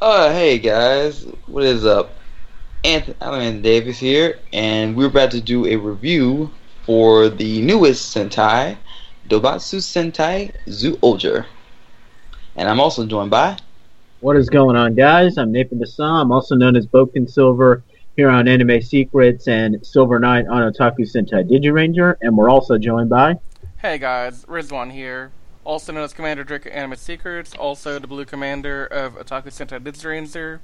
Uh, hey guys, what is up? Anthony, Alan Davis here, and we're about to do a review for the newest Sentai, Doubutsu Sentai Zyuohger. And I'm also joined by. What is going on, guys? I'm Nathan Desa. I'm also known as Boken Silver here on Anime Secrets and Silver Knight on Otaku Sentai Digiranger, and we're also joined by. Hey guys, Rizwan here, also known as Commander Drake Anime Secrets, also the Blue Commander of Otaku Sentai Digiranger.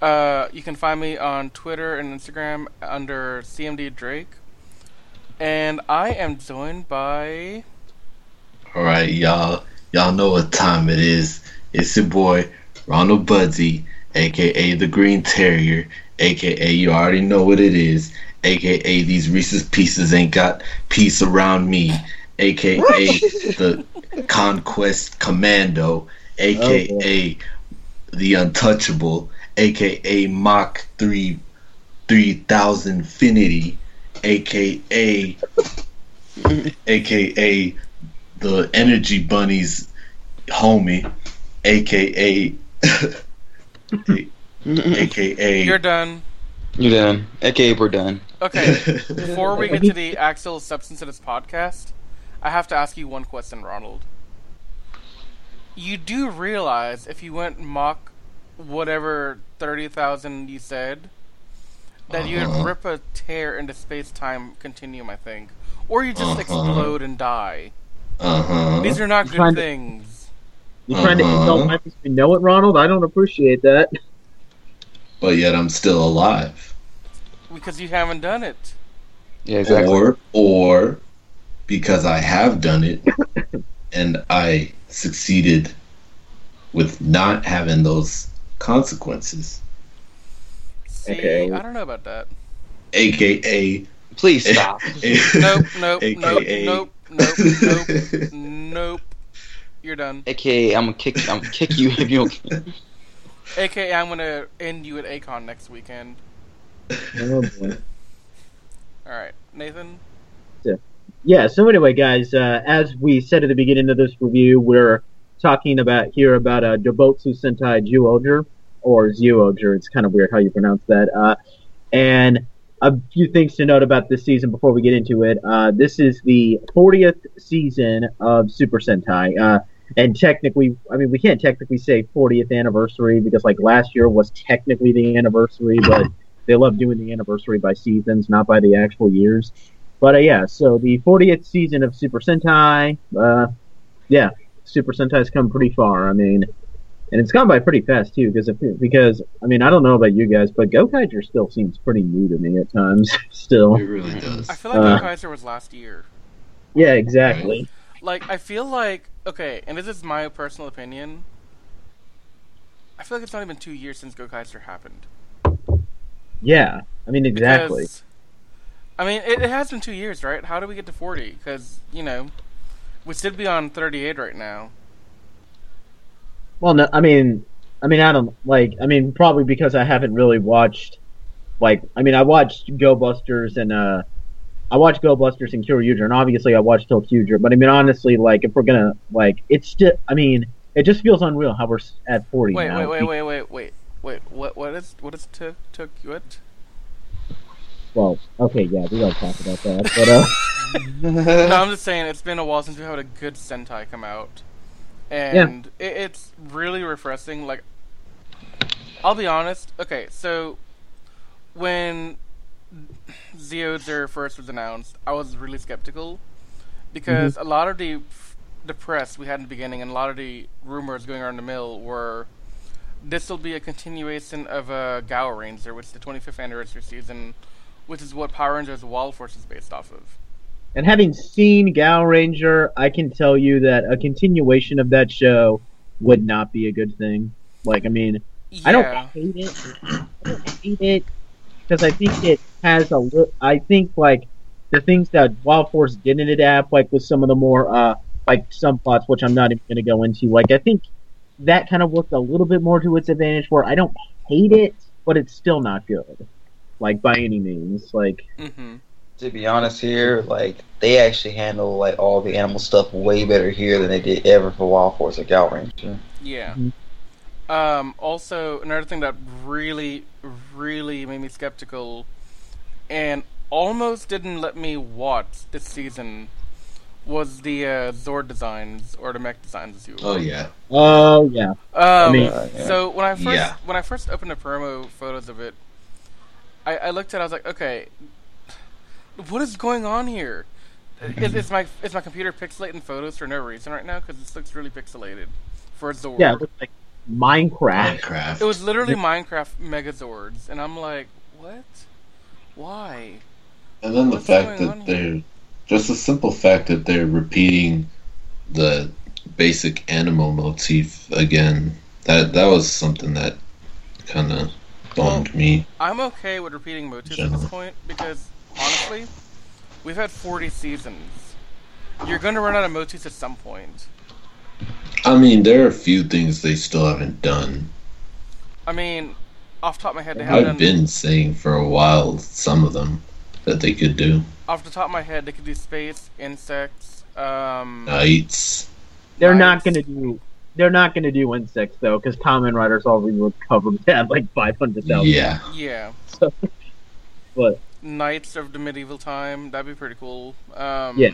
Uh, you can find me on Twitter and Instagram under CMD Drake. And I am joined by. Alright, y'all. Y'all know what time it is. It's your boy, Ronald Budsy, aka the Green Terrier, aka you already know what it is, aka these Reese's Pieces ain't got peace around me, aka the Conquest Commando, aka oh, the Untouchable, aka Mach 3 3000 Infinity, aka aka the Energy Bunnies homie, aka aka You're done. You're done. Okay, we're done. Okay, before we get to the actual substance of this podcast, I have to ask you one question, Ronald. You do realize if you went Mach whatever 30,000 you said, that you'd Uh-huh. rip a tear into space time continuum, I think. Or you just Uh-huh. explode and die. uh-huh. These are not good Trying to- things. You trying to Uh-huh. insult my to know it, Ronald? I don't appreciate that. but yet I'm still alive. Because you haven't done it. Yeah, exactly. Or or because I have done it and I succeeded with not having those consequences. See, Okay. I don't know about that. AKA Please stop. Nope, nope, nope, AKA. nope, nope, nope, nope. You're done. AKA, I'm gonna kick. I'm gonna kick you if you don't. AKA, I'm gonna end you at Acon next weekend. Oh, boy. Alright, Nathan? Yeah, so anyway, guys, uh, as we said at the beginning of this review, we're talking about here about uh, Doubutsu Sentai Zyuohger, or Zyuohger, it's kind of weird how you pronounce that. Uh, and a few things to note about this season before we get into it. Uh, this is the 40th season of Super Sentai. Uh, and technically, I mean, we can't technically say 40th anniversary because, like, last year was technically the anniversary, but they love doing the anniversary by seasons, not by the actual years. But uh, yeah, so the 40th season of Super Sentai, uh, yeah, Super Sentai's come pretty far. I mean, and it's gone by pretty fast too, because because I mean, I don't know about you guys, but Gokaiger still seems pretty new to me at times. still, It really does. I feel like Uh. uh, was last year. yeah, exactly. Like, I feel like, okay, and this is my personal opinion. I feel like it's not even two years since Gokaiger happened. Yeah, I mean, exactly. Because, I mean, it, it has been two years, right? How do we get to 40? Because, you know, we should be on 38 right now. Well, no, I mean, I mean, I don't like. I mean, probably because I haven't really watched. Like, I mean, I watched Go Busters and uh, I watched Go Busters and Kyoryuger, and obviously I watched Tokyuger. But I mean, honestly, like, if we're gonna like, it's still. I mean, it just feels unreal how we're at forty Wait, now. wait, wait, wait, wait, wait. Wait, what, what is, what is to, to, what? Well, okay, yeah, we don't talk about that, but uh, no, I'm just saying it's been a while since we had a good Sentai come out, and it, it's really refreshing. Like, I'll be honest. Okay, so when Zyuohger first was announced, I was really skeptical because a lot of the the press we had in the beginning and a lot of the rumors going around the mill were this will be a continuation of uh, Gao Ranger, which is the 25th anniversary season, which is what Power Rangers Wild Force is based off of. and having seen Gao Ranger, I can tell you that a continuation of that show would not be a good thing. Like, I mean, Yeah. I don't hate it. I don't hate it because I think it has a li- I think like the things that Wild Force didn't adapt, like with some of the more uh like some plots, which I'm not even going to go into. Like I think that kind of worked a little bit more to its advantage. Where I don't hate it, but it's still not good. Like by any means. Like hmm to be honest here, like they actually handle like all the animal stuff way better here than they did ever for Wild Force or Gao Ranger. Yeah. Mhm. Um, also, another thing that really, really made me skeptical and almost didn't let me watch this season was the uh, Zord designs or the mech designs, as you will. Oh yeah. Oh yeah. Um, mean- Uh, yeah. So when I first Yeah. when I first opened the promo photos of it, I, I looked at it, I was like, okay, what is going on here? Is, is my is my computer pixelating photos for no reason right now? Because this looks really pixelated for a Zord. Yeah, it looks like Minecraft. Minecraft. It was literally Minecraft Megazords, and I'm like, what? Why? And then the fact that they're just the simple fact that they're repeating the basic animal motif again. That that was something that kind of bummed me. I'm okay with repeating motifs at General. this point because honestly, we've had 40 seasons. You're gonna run out of motifs at some point. I mean, there are a few things they still haven't done. I mean, off the top of my head, they haven't I've done. been saying for a while some of them that they could do. Off the top of my head, they could do space, insects. Um, Knights. They're not gonna do. They're not gonna do insects though, because Common Riders already recovered that like five hundred thousand. Yeah. yeah, So, But knights of the medieval time. That'd be pretty cool. Um, Yeah.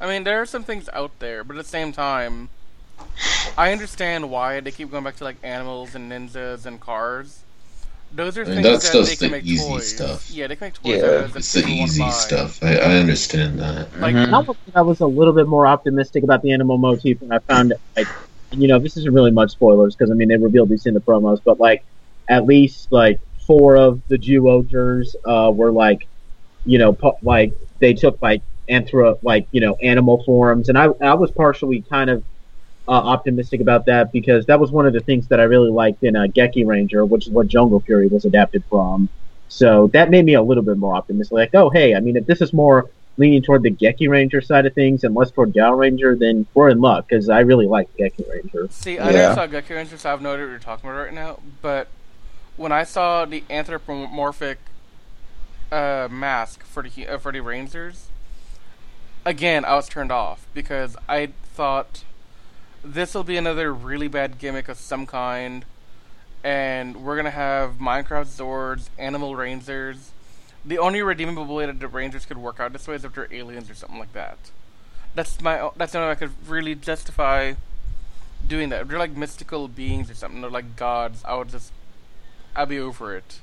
I mean, there are some things out there, but at the same time, I understand why they keep going back to like animals and ninjas and cars. Those are I mean, things that's that they just can the make easy toys. stuff. Yeah, they can make toys Yeah. out that It's the easy stuff. I, I understand that. Like, Mhm. I would say I was a little bit more optimistic about the animal motif, and I found like, you know, this isn't really much spoilers because I mean they revealed these in the promos, but like at least like four of the Zyuohgers uh, were like, you know, pu- like they took like anthro like you know animal forms, and I I was partially kind of uh, optimistic about that because that was one of the things that I really liked in uh, Geki Ranger, which is what Jungle Fury was adapted from. So that made me a little bit more optimistic. Like, oh hey, I mean, if this is more leaning toward the Geki Ranger side of things and less toward Gao Ranger, then we're in luck because I really like Geki Ranger. See, I Yeah. never saw Geki Ranger, so I have no idea what you're talking about right now. But when I saw the anthropomorphic uh, mask for the hu- uh, for the Rangers, again I was turned off because I thought this will be another really bad gimmick of some kind, and we're gonna have Minecraft Zords, Animal Rangers. The only redeemable way that the Rangers could work out this way is if they're aliens or something like that. That's my. That's the only way I could really justify doing that. If they're like mystical beings or something, they're like gods, I would just, I'd be over it.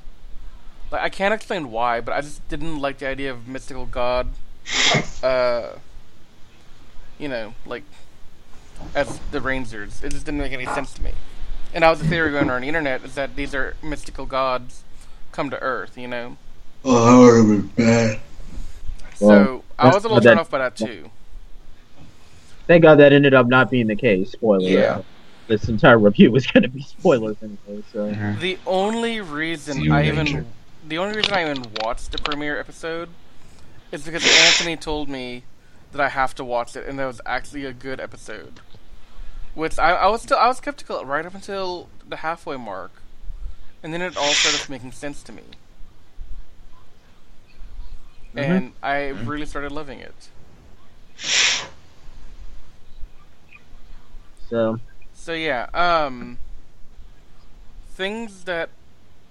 Like I can't explain why, but I just didn't like the idea of mystical god. Uh, you know, like as the Rangers. It just didn't make any sense to me. And that was the theory going around the internet is that these are mystical gods come to Earth. You know, Oh, that would be bad. so Well, I was a little that- turned off by that too. Thank God that ended up not being the case. Spoiler. Yeah. This entire review was going to be spoilers anyway. So Mhm. The only reason Zero I Ranger. even the only reason I even watched the premiere episode is because Anthony told me that I have to watch it, and that was actually a good episode. Which I, I was still I was skeptical right up until the halfway mark, and then it all started making sense to me, and I really started loving it. so So yeah, um, things that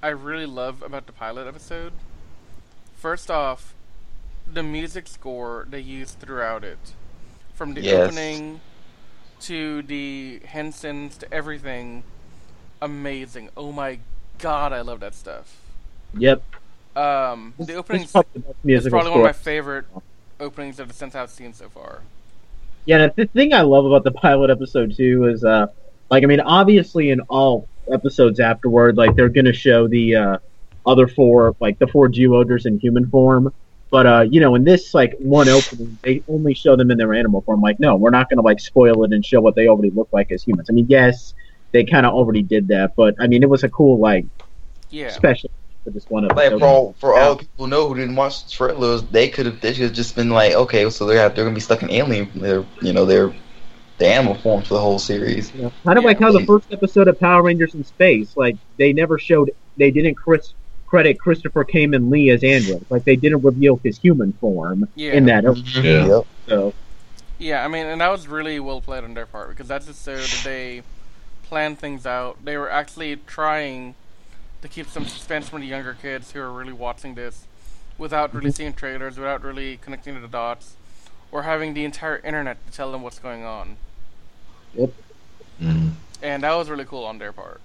I really love about the pilot episode. First off, the music score they used throughout it, from the Yes. opening to the henshins to everything, amazing. Oh my god, I love that stuff. yep. Um, the opening is probably the best is musical probably one of my favorite openings of the Sense I've seen so far. Yeah, and the thing I love about the pilot episode too is, uh, like, I mean, obviously in all episodes afterward, like, they're gonna show the uh, other four, like the four Zyuohgers in human form. But uh, you know, in this like one opening, they only show them in their animal form. Like, no, we're not gonna like spoil it and show what they already look like as humans. I mean, yes, they kind of already did that, but I mean, it was a cool like Yeah. special for this one Like for all, for all people who know who didn't watch the trailers, they could have they should have just been like, okay, so they're they're gonna be stuck in alien, they're you know they're the animal form for the whole series. You know, kind of like how the first episode of Power Rangers in Space, like they never showed, they didn't Chris, credit Christopher Khayman Lee as Andros, like they didn't reveal his human form Yeah. in that Mm-hmm. Yeah. episode. So Yeah, I mean, and that was really well played on their part because that's just so that they plan things out. They were actually trying to keep some suspense from the younger kids who are really watching this without really seeing trailers, without really connecting to the dots, or having the entire internet to tell them what's going on. Yep. Mm. And that was really cool on their part.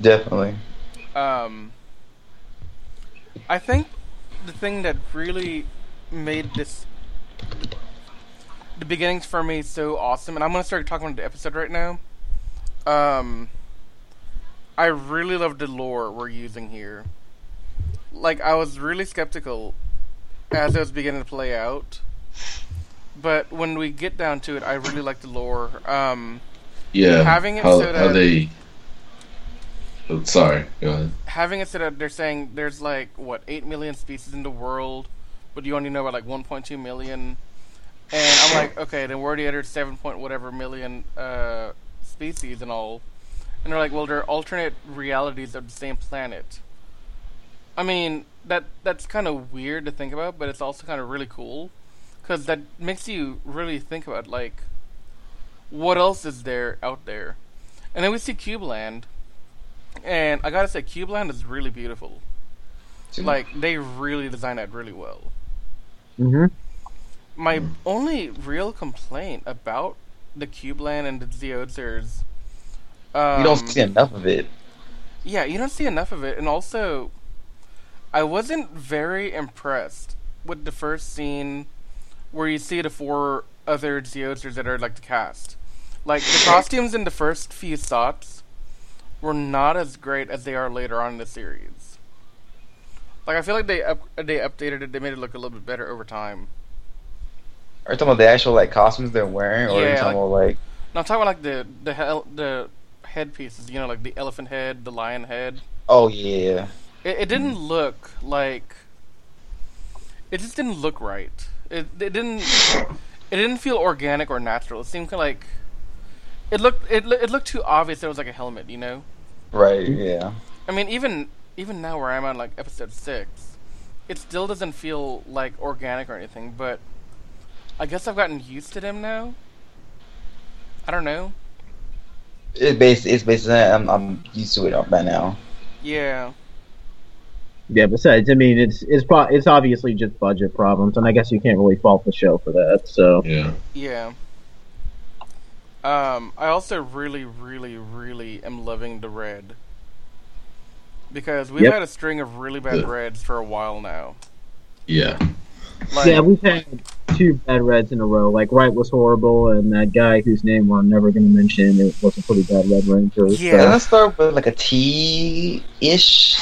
Definitely. Um, I think the thing that really made this the beginnings for me so awesome, and I'm gonna start talking about the episode right now. Um, I really love the lore we're using here. Like I was really skeptical as it was beginning to play out, but when we get down to it, I really like the lore. Um, Yeah. Having it how, so how that- they. Sorry. Go ahead. having it so that they're saying there's like what eight million species in the world, but you only know about like 1.2 million, and I'm like, okay, then where are the other seven point whatever million uh, species and all? And they're like, well, they're alternate realities of the same planet. I mean, that that's kind of weird to think about, but it's also kind of really cool, because that makes you really think about like, what else is there out there? And then we see Cubeland, and I gotta say, Cube Land is really beautiful. Like they really designed that really well. Mm-hmm. My only real complaint about the Cube Land and the Zyuohgers, um, you don't see enough of it. yeah, you don't see enough of it, and also, I wasn't very impressed with the first scene where you see the four other Zyuohgers that are like the cast. Like the costumes in the first few shots were not as great as they are later on in the series. Like I feel like they up, they updated it, they made it look a little bit better over time. Are you talking about the actual like costumes they're wearing, or are you Yeah, talking about like Now I'm talking about like the the hel- the headpieces, you know, like the elephant head, the lion head. oh yeah, It, it didn't look like. It just didn't look right. It it didn't. It didn't feel organic or natural. It seemed kind of like. It looked it it looked too obvious. It was like a helmet, you know. right, yeah. I mean, even even now where I'm on like episode six, it still doesn't feel like organic or anything. But I guess I've gotten used to them now. I don't know. It's based. It's based. I'm I'm used to it up by now. Yeah. Yeah. Besides, I mean, it's it's pro- it's obviously just budget problems, and I guess you can't really fault the show for that. So Yeah. Yeah. Um, I also really, really, really am loving the red. Because we've Yep. had a string of really bad Yeah. reds for a while now. Yeah. Like, yeah, we've had two bad reds in a row. Like Right was horrible, and that guy whose name we're never going to mention, it was a pretty bad Red Ranger. Yeah. Can I start with like a T ish?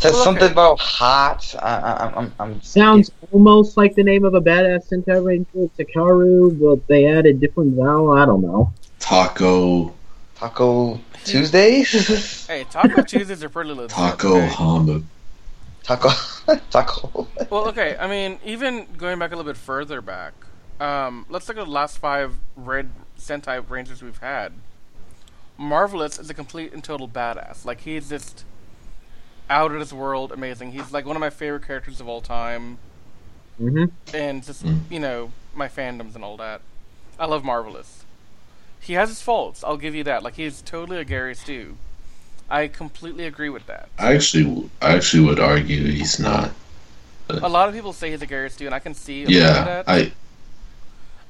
Says Well, something okay. about hot. I, I, I'm, I'm. Sounds almost like the name of a badass Sentai Ranger, Takaru, but they added different vowel. I don't know. Taco. Taco Tuesdays. hey, Taco Tuesdays are pretty legit. Taco okay? Honda. Taco. Taco. Well, okay, I mean, even going back a little bit further back, um, let's look at the last five red Sentai Rangers we've had. Marvelous is a complete and total badass. Like, he's just out of this world amazing. He's like one of my favorite characters of all time. hmm and just Mm. you know my fandoms and all that. I love Marvelous. He has his faults. I'll give you that. Like he's totally a Gary Stu. I completely agree with that. I actually, I actually would argue he's not. A lot of people say he's a Gary Stu, and I can see a lot of Yeah. that. I. I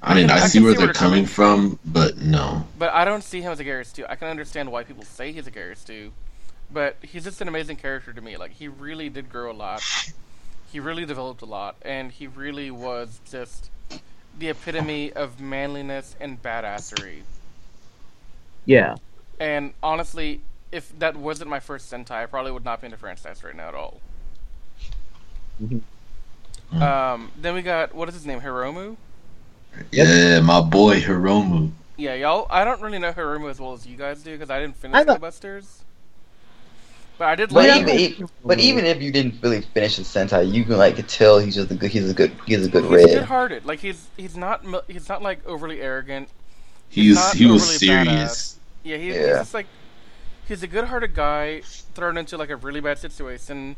I mean, can- I, I see where they're where coming coming from, but no. But I don't see him as a Gary Stu. I can understand why people say he's a Gary Stu, but he's just an amazing character to me. Like he really did grow a lot. He really developed a lot, and he really was just the epitome of manliness and badassery. Yeah. And honestly, if that wasn't my first Sentai, I probably would not be in the franchise right now at all. Mhm. Um, then we got what is his name, Hiromu? Yeah, my boy Hiromu. Yeah, y'all. I don't really know Hiromu as well as you guys do because I didn't finish the Busters. But I did But like. even, but even if you didn't really finish the Sentai, you can like tell he's just a good. He's a good. He's a good he's red. good-hearted. Like he's he's not he's not like overly arrogant. He's not he was overly serious. Yeah, he, he's Yeah. just like he's a good-hearted guy thrown into like a really bad situation,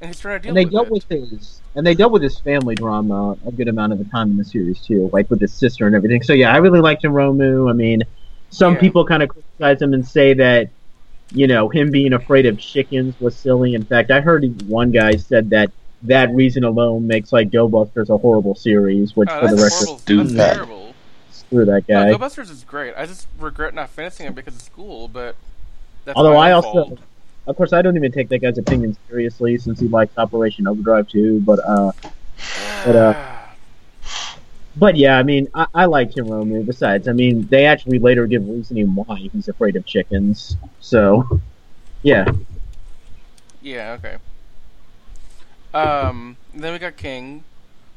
and he's trying to deal And they with dealt it. with his and they dealt with his family drama a good amount of the time in the series too, like with his sister and everything. So yeah, I really liked Hiromu. I mean, some Yeah. people kind of criticize him and say that you know him being afraid of chickens was silly. In fact, I heard one guy said that that reason alone makes like Go Busters a horrible series. Which, Oh, for the record, horrible. stupid. That's terrible. screw that No, guy. Go Busters is great. I just regret not finishing it because of school, but that's Although I also, fault. of course, I don't even take that guy's opinion seriously since he likes Operation Overdrive too. But uh, but, uh, but yeah, I mean, I, I like Hiromu. Besides, I mean, they actually later give reasoning why he's afraid of chickens. So, yeah, yeah, okay. Um, then we got King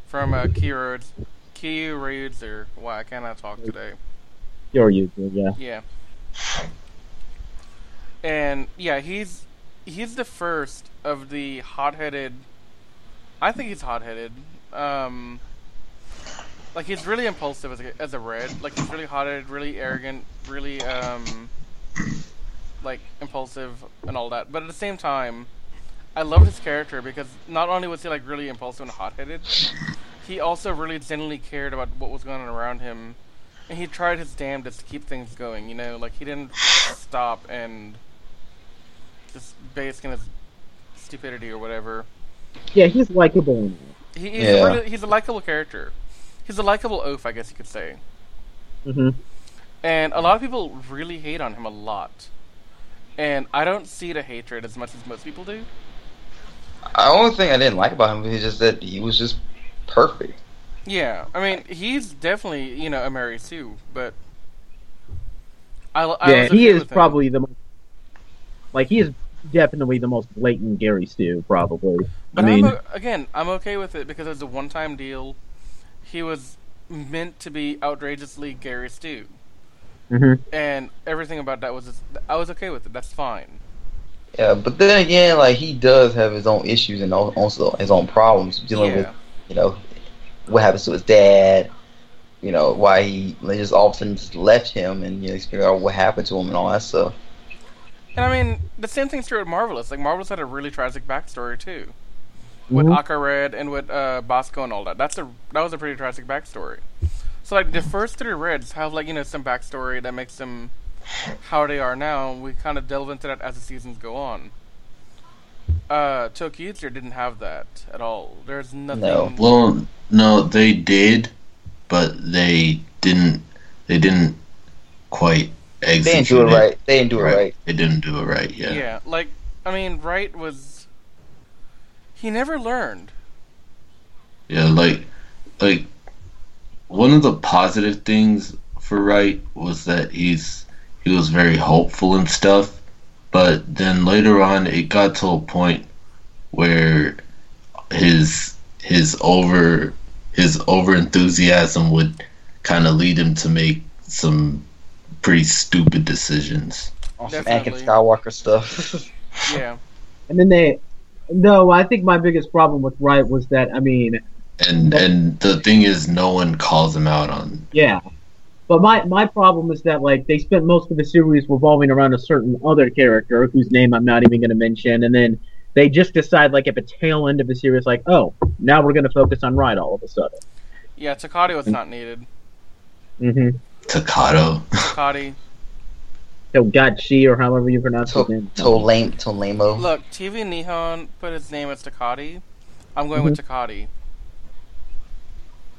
from uh, Keywords. Keywords, or why I cannot talk today. you're usual, yeah. Yeah. And yeah, he's he's the first of the hot-headed. I think he's hot-headed. Um, like he's really impulsive as a, as a red. Like he's really hot-headed, really arrogant, really um, like impulsive and all that. But at the same time, I loved his character because not only was he like really impulsive and hot-headed, he also really genuinely cared about what was going on around him and he tried his damnedest to keep things going. You know, like he didn't stop and just bask in his stupidity or whatever. Yeah, he's likable. in it. He, he's, Yeah. a really, he's a likable character. He's a likable oaf, I guess you could say. Mhm. And a lot of people really hate on him a lot. And I don't see the hatred as much as most people do. The only thing I didn't like about him is just that he was just perfect. Yeah, I mean, he's definitely, you know, a Mary Sue, but. I, I Yeah, he is with him. probably the most. Like, he is definitely the most blatant Gary Stu, probably. But I mean, I'm o- again, I'm okay with it because it's a one-time deal. He was meant to be outrageously Gary Stu, mhm. and everything about that was just, I was okay with it. That's fine. Yeah, but then again, like he does have his own issues and also his own problems dealing with, you know, what happens to his dad. You know, why he just all of a sudden just left him, and you know, figure out what happened to him and all that stuff. and I mean the same thing's true with Marvelous. Like Marvelous had a really tragic backstory too, with. AkaRed and with uh, Basco and all that. That's a that was a pretty tragic backstory. So like the first three Reds have like you know some backstory that makes them how they are now. We kind of delve into that as the seasons go on. Uh, Tokyuger didn't have that at all. There's nothing. No. Well, no, they did, but they didn't. They didn't quite Execute They didn't do it right. They didn't do it Right. right. They didn't do it right. Yeah. Yeah. like I mean, Right was. He never learned. Yeah, like, like one of the positive things for Right was that he's he was very hopeful and stuff, but then later on it got to a point where his his over his over enthusiasm would kind of lead him to make some pretty stupid decisions. On some Anakin Skywalker stuff. Yeah. And then they. No, I think my biggest problem with Right was that, I mean, And and the thing is, no one calls him out on. yeah. But my, my problem is that, like, they spent most of the series revolving around a certain other character whose name I'm not even going to mention, and then they just decide, like, at the tail end of the series, like, oh, now we're going to focus on Right all of a sudden. Yeah, Takato was not needed. Mm-hmm. Takato. Takati. Togachi, or however you pronounce his to name. to lame to lameo. Look, TV Nihon put his name as Takati. I'm going with mm-hmm. Takati.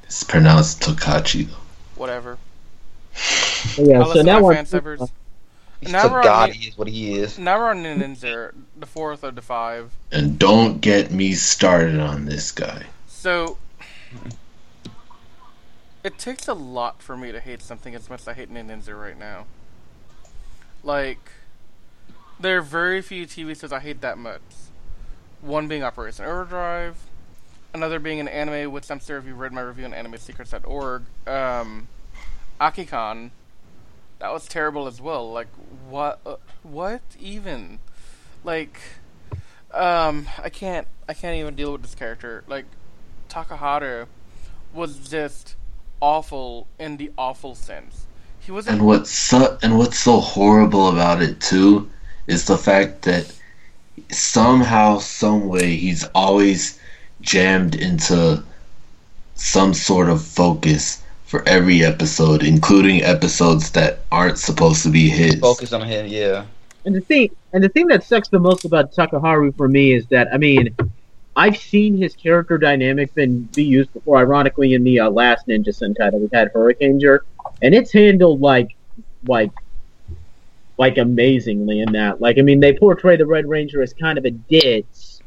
It's pronounced Tokachi. Whatever. Yeah, I'll so now we're fan now we're on Tagati is what he is. Now we're on Ninja, the fourth of the five. And don't get me started on this guy. So it takes a lot for me to hate something as much as I hate Ninja right now. Like there are very few TV shows I hate that much. One being Operation Overdrive, another being an anime which I'm sure if you read my review on AnimeSecrets.org, um, Akikon. That was terrible as well. Like what? Uh, what even? Like, um, I can't. I can't even deal with this character. Like, Takahata was just awful in the awful sense. He wasn't. And what's so, and what's so horrible about it too is the fact that somehow, some way, he's always jammed into some sort of focus for every episode, including episodes that aren't supposed to be his. Focus on him, yeah. And the thing, and the thing that sucks the most about Takaharu for me is that I mean, I've seen his character dynamic been be used before. Ironically, in the uh, last Ninja Sentai that we had, Hurricaneger, and it's handled like, like, like amazingly in that. Like, I mean, they portray the Red Ranger as kind of a ditz,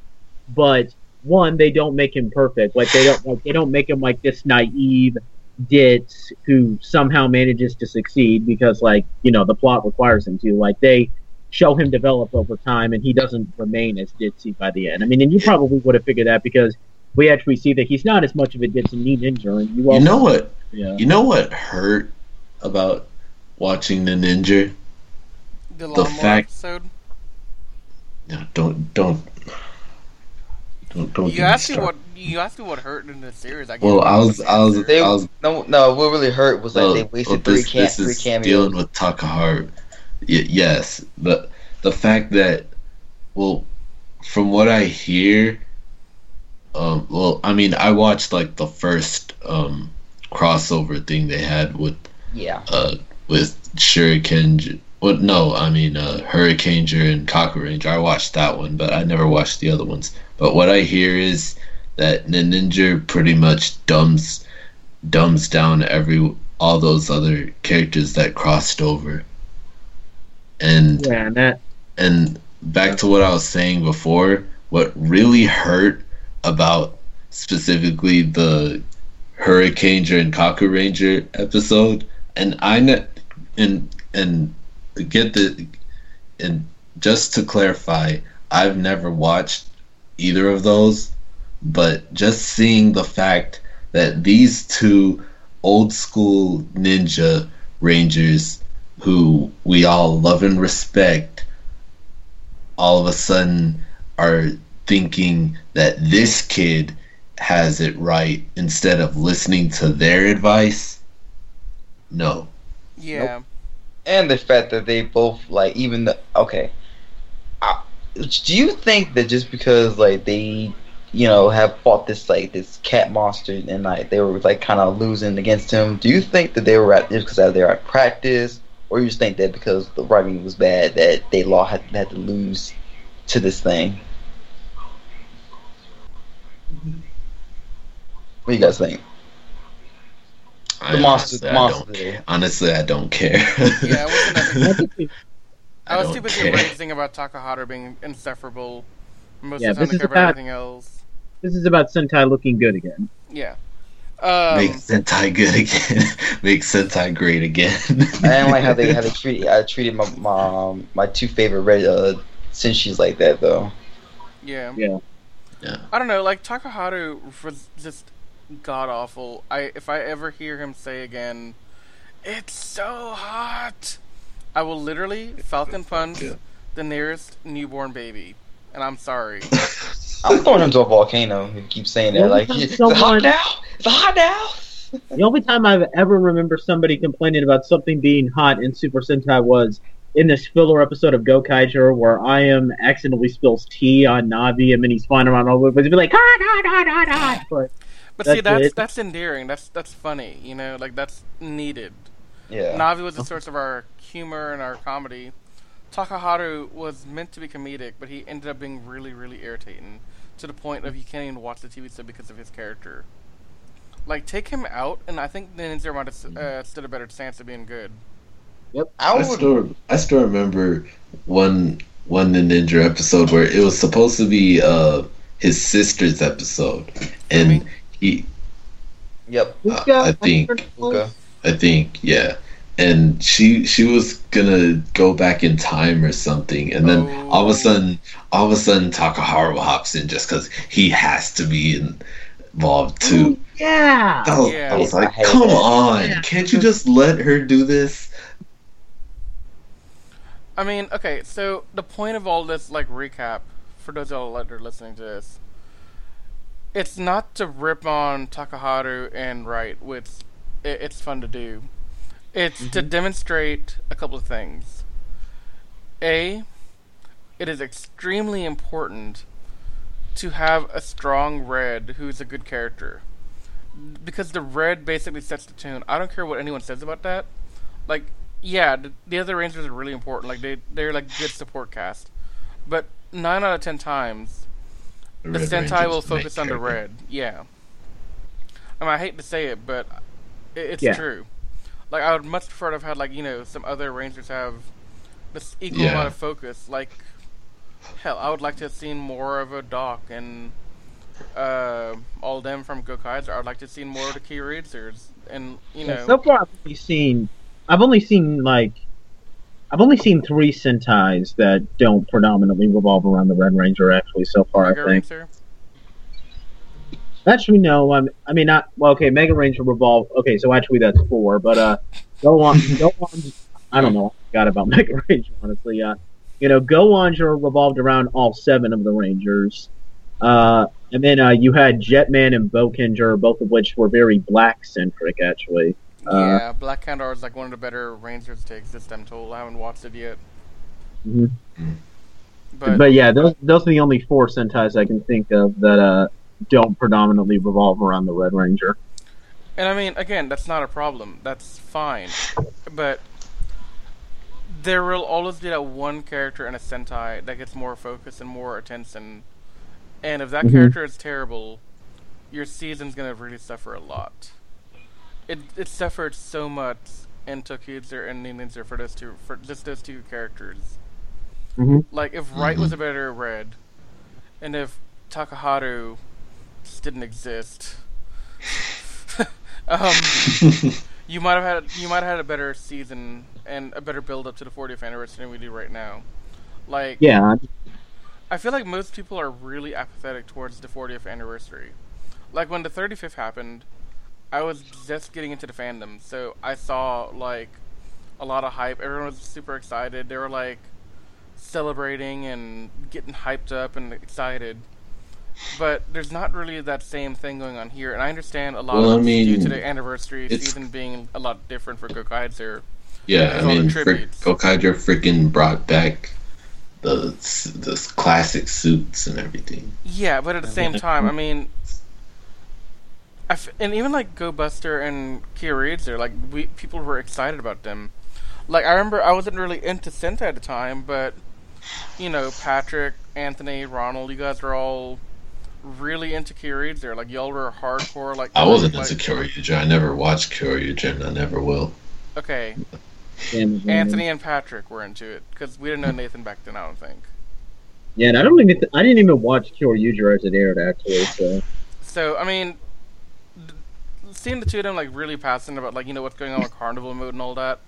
but one, they don't make him perfect. Like, they don't like they don't make him like this naive ditz who somehow manages to succeed because, like, you know, the plot requires him to. Like, they show him develop over time, and he doesn't remain as ditzy by the end. I mean, and you probably would have figured that because we actually see that he's not as much of a ditzy ninja. And you, You know what? Yeah. You know what hurt about watching the ninja? The, The fact- episode. No, don't don't don't don't. You get me asked me what you asked me what hurt in the series. I Well, I was I was. They I was no no. What really hurt was like they wasted well, three this, cam- this three is cameos. dealing with Takaharu. Y- yes, the the fact that well, from what I hear, um, well, I mean, I watched like the first um crossover thing they had with yeah. uh with Shuriken. Well, no, I mean uh, Hurricaneger and Kaku Ranger. I watched that one, but I never watched the other ones. But what I hear is that Ninja pretty much dumbs dumbs down every all those other characters that crossed over. And Yeah, and that and back to what I was saying before, what really hurt about specifically the Hurricaneger and Kaku Ranger episode, and I ne- and and get the and just to clarify, I've never watched either of those, but just seeing the fact that these two old school ninja rangers who we all love and respect all of a sudden are thinking that this kid has it right instead of listening to their advice no. Yeah. and the fact that they both like even the okay. I, do you think that just because like they you know have fought this like this cat monster and like they were like kind of losing against him do you think that they were at just because they were at practice or you just think that because the writing was bad that they law had, had to lose to this thing? What do you guys think the monster honestly, the I monster don't- honestly i don't care Yeah, I wasn't I I was too busy care. raging about Takaharu being insufferable. Most Yeah, of the time, this I is care about about- everything else. this is about Sentai looking good again. Yeah. Um, make sentai good again make sentai great again I don't like how they how they treat I treated my my my two favorite red uh Senshis like that though. yeah. Yeah. Yeah. I don't know. Like Takaharu was just god awful. I if I ever hear him say again, "It's so hot," I will literally Falcon punch Yeah. the nearest newborn baby. And I'm sorry. I'm throwing him to a volcano. He keeps saying that like it's someone- hot now. It's hot now. The only time I've ever remember somebody complaining about something being hot in Super Sentai was in this filler episode of Go Gokaiger where Ahim accidentally spills tea on Navi and then he's flying around all over, but he'd be like hot, hot, hot, hot, hot. But But see, That's that's it. that's endearing. That's that's funny. You know, like that's needed. Yeah. Navi was the source of our humor and our comedy. Takaharu was meant to be comedic, but he ended up being really, really irritating to the point of you can't even watch the TV show because of his character. Like, take him out, and I think the Ninja might have uh, stood a better chance of being good. I I would still I still remember one one Ninja episode where it was supposed to be uh his sister's episode, and Fumi? He Yep. Uh, I think- Okay. I think yeah, and she she was gonna go back in time or something, and then Oh. all of a sudden all of a sudden Takaharu hops in just because he has to be involved too. yeah. I was, Yeah. I was like, hate come that. on, Yeah. can't you just let her do this? I mean, okay, so the point of all this, like, recap, for those y'all that are listening to this, it's not to rip on Takaharu and Right, which it, it's fun to do. It's to mm-hmm. demonstrate a couple of things. A, it is extremely important to have a strong red who's a good character. because the red basically sets the tune. I don't care what anyone says about that. Like, yeah, the, the other Rangers are really important. Like they they're like good support cast, but nine out of ten times the, Red Sentai Ranger's will focus on the red. Yeah. I mean, I hate to say it, but it's Yeah. true. Like, I would much prefer to have had like you know some other Rangers have this equal Yeah. amount of focus. Like, hell, I would like to have seen more of a Doc and uh, all them from Gokaiger. I would like to have seen more of the Kyoryugers, and you know, So far, I've only seen. I've only seen like. I've only seen three Sentais that don't predominantly revolve around the Red Ranger. Actually, so far, Mega I think. Ranger. Actually, no. I'm, I mean, not well. Okay, Mega Ranger revolve. Okay, so actually that's four. But uh, go on, go on. I don't know. I forgot about Mega Ranger. Honestly, uh, you know, Go Ranger revolved around all seven of the Rangers. Uh, and then uh, you had Jetman and Bokenger, both of which were very black centric. Actually, yeah, Black Condor is like one of the better Rangers to exist. I'm told. I haven't watched it yet, Mhm. but, but, yeah, those those are the only four Sentais I can think of that uh don't predominantly revolve around the Red Ranger. And I mean, again, that's not a problem. That's fine. But there will always be that one character in a Sentai that gets more focus and more attention. And if that Mhm. character is terrible, your season's gonna really suffer a lot. It it suffered so much in Tokyo and Ninja for those two for just those two characters. Mhm. Like if Right was a better red, and if Takaharu just didn't exist. um, you might have had you might have had a better season and a better build up to the 40th anniversary than we do right now. Like, Yeah, I feel like most people are really apathetic towards the 40th anniversary. Like when the 35th happened, I was just getting into the fandom, so I saw like a lot of hype. Everyone was super excited. They were like celebrating and getting hyped up and excited. But there's not really that same thing going on here, and I understand a lot Well, of I it's due to mean, the anniversary season being a lot different for Gokaiger. Yeah, I mean, frick, tributes. Gokaiger freaking brought back the the classic suits and everything. Yeah, but at the same time, I mean, I f- and even like Go Buster and Kyoryuger, like we people were excited about them. Like I remember, I wasn't really into Sentai at the time, but you know, Patrick, Anthony, Ronald, you guys are all really into Kyoryuger. Like y'all were hardcore. Like I wasn't like, into Kyoryuger. I never watched Kyoryuger, and I never will. Okay, Damn, Anthony and Patrick were into it because we didn't know Nathan back then. I don't think. Yeah, and I don't even I didn't even watch Kyoryuger as it aired actually. So So I mean, d- seeing the two of them like really passionate about like you know what's going on with Carnival mode and all that,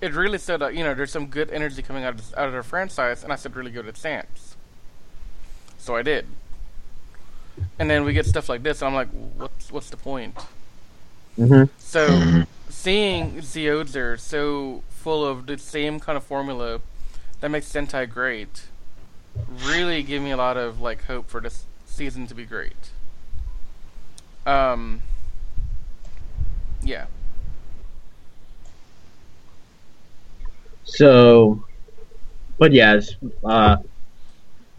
it really said that you know there's some good energy coming out of this, out of their franchise, and I said really good at Sans. So I did. And then we get stuff like this, and I'm like, what's what's the point? hmm So seeing Zyuohger so full of the same kind of formula that makes Sentai great really gave me a lot of like hope for this season to be great. Um yeah. so, but yes, uh,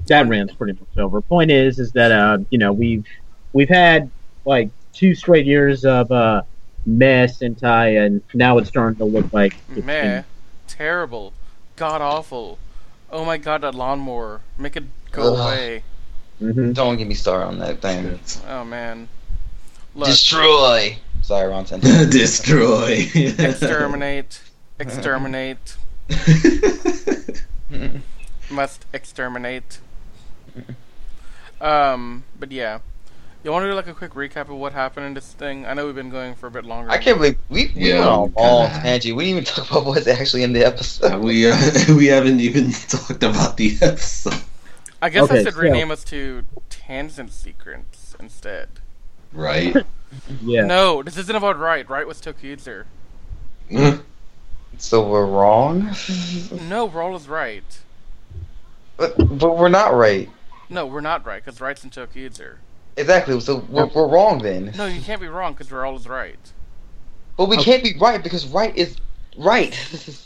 that rant's pretty much over. Point is, is that uh, you know we've we've had like two straight years of uh, meh Sentai, and now it's starting to look like it's Meh. Terrible. God awful. Oh my god, that lawnmower. Make it go Ugh. away. hmm Don't get me started on that thing. Oh man. Look, Destroy. Sorry, Ron sent Destroy. exterminate. Exterminate. Must exterminate. Um, but yeah. You want to do like a quick recap of what happened in this thing? I know we've been going for a bit longer. I can't believe we, we Yeah, went on we a long kinda- tangent. We didn't even talk about what's actually in the episode. we uh, we haven't even talked about the episode, I guess I should so- rename us to Tangent Secrets instead. right? Yeah. No, this isn't about right. Right was Tokyuger. Mm-hmm. So we're wrong, No, Roll is right. but but we're not right. No, we're not right because right's in Tokyuger. Exactly. So we're, we're wrong then. No, you can't be wrong because Roll is right. But we Okay. can't be right because right is right.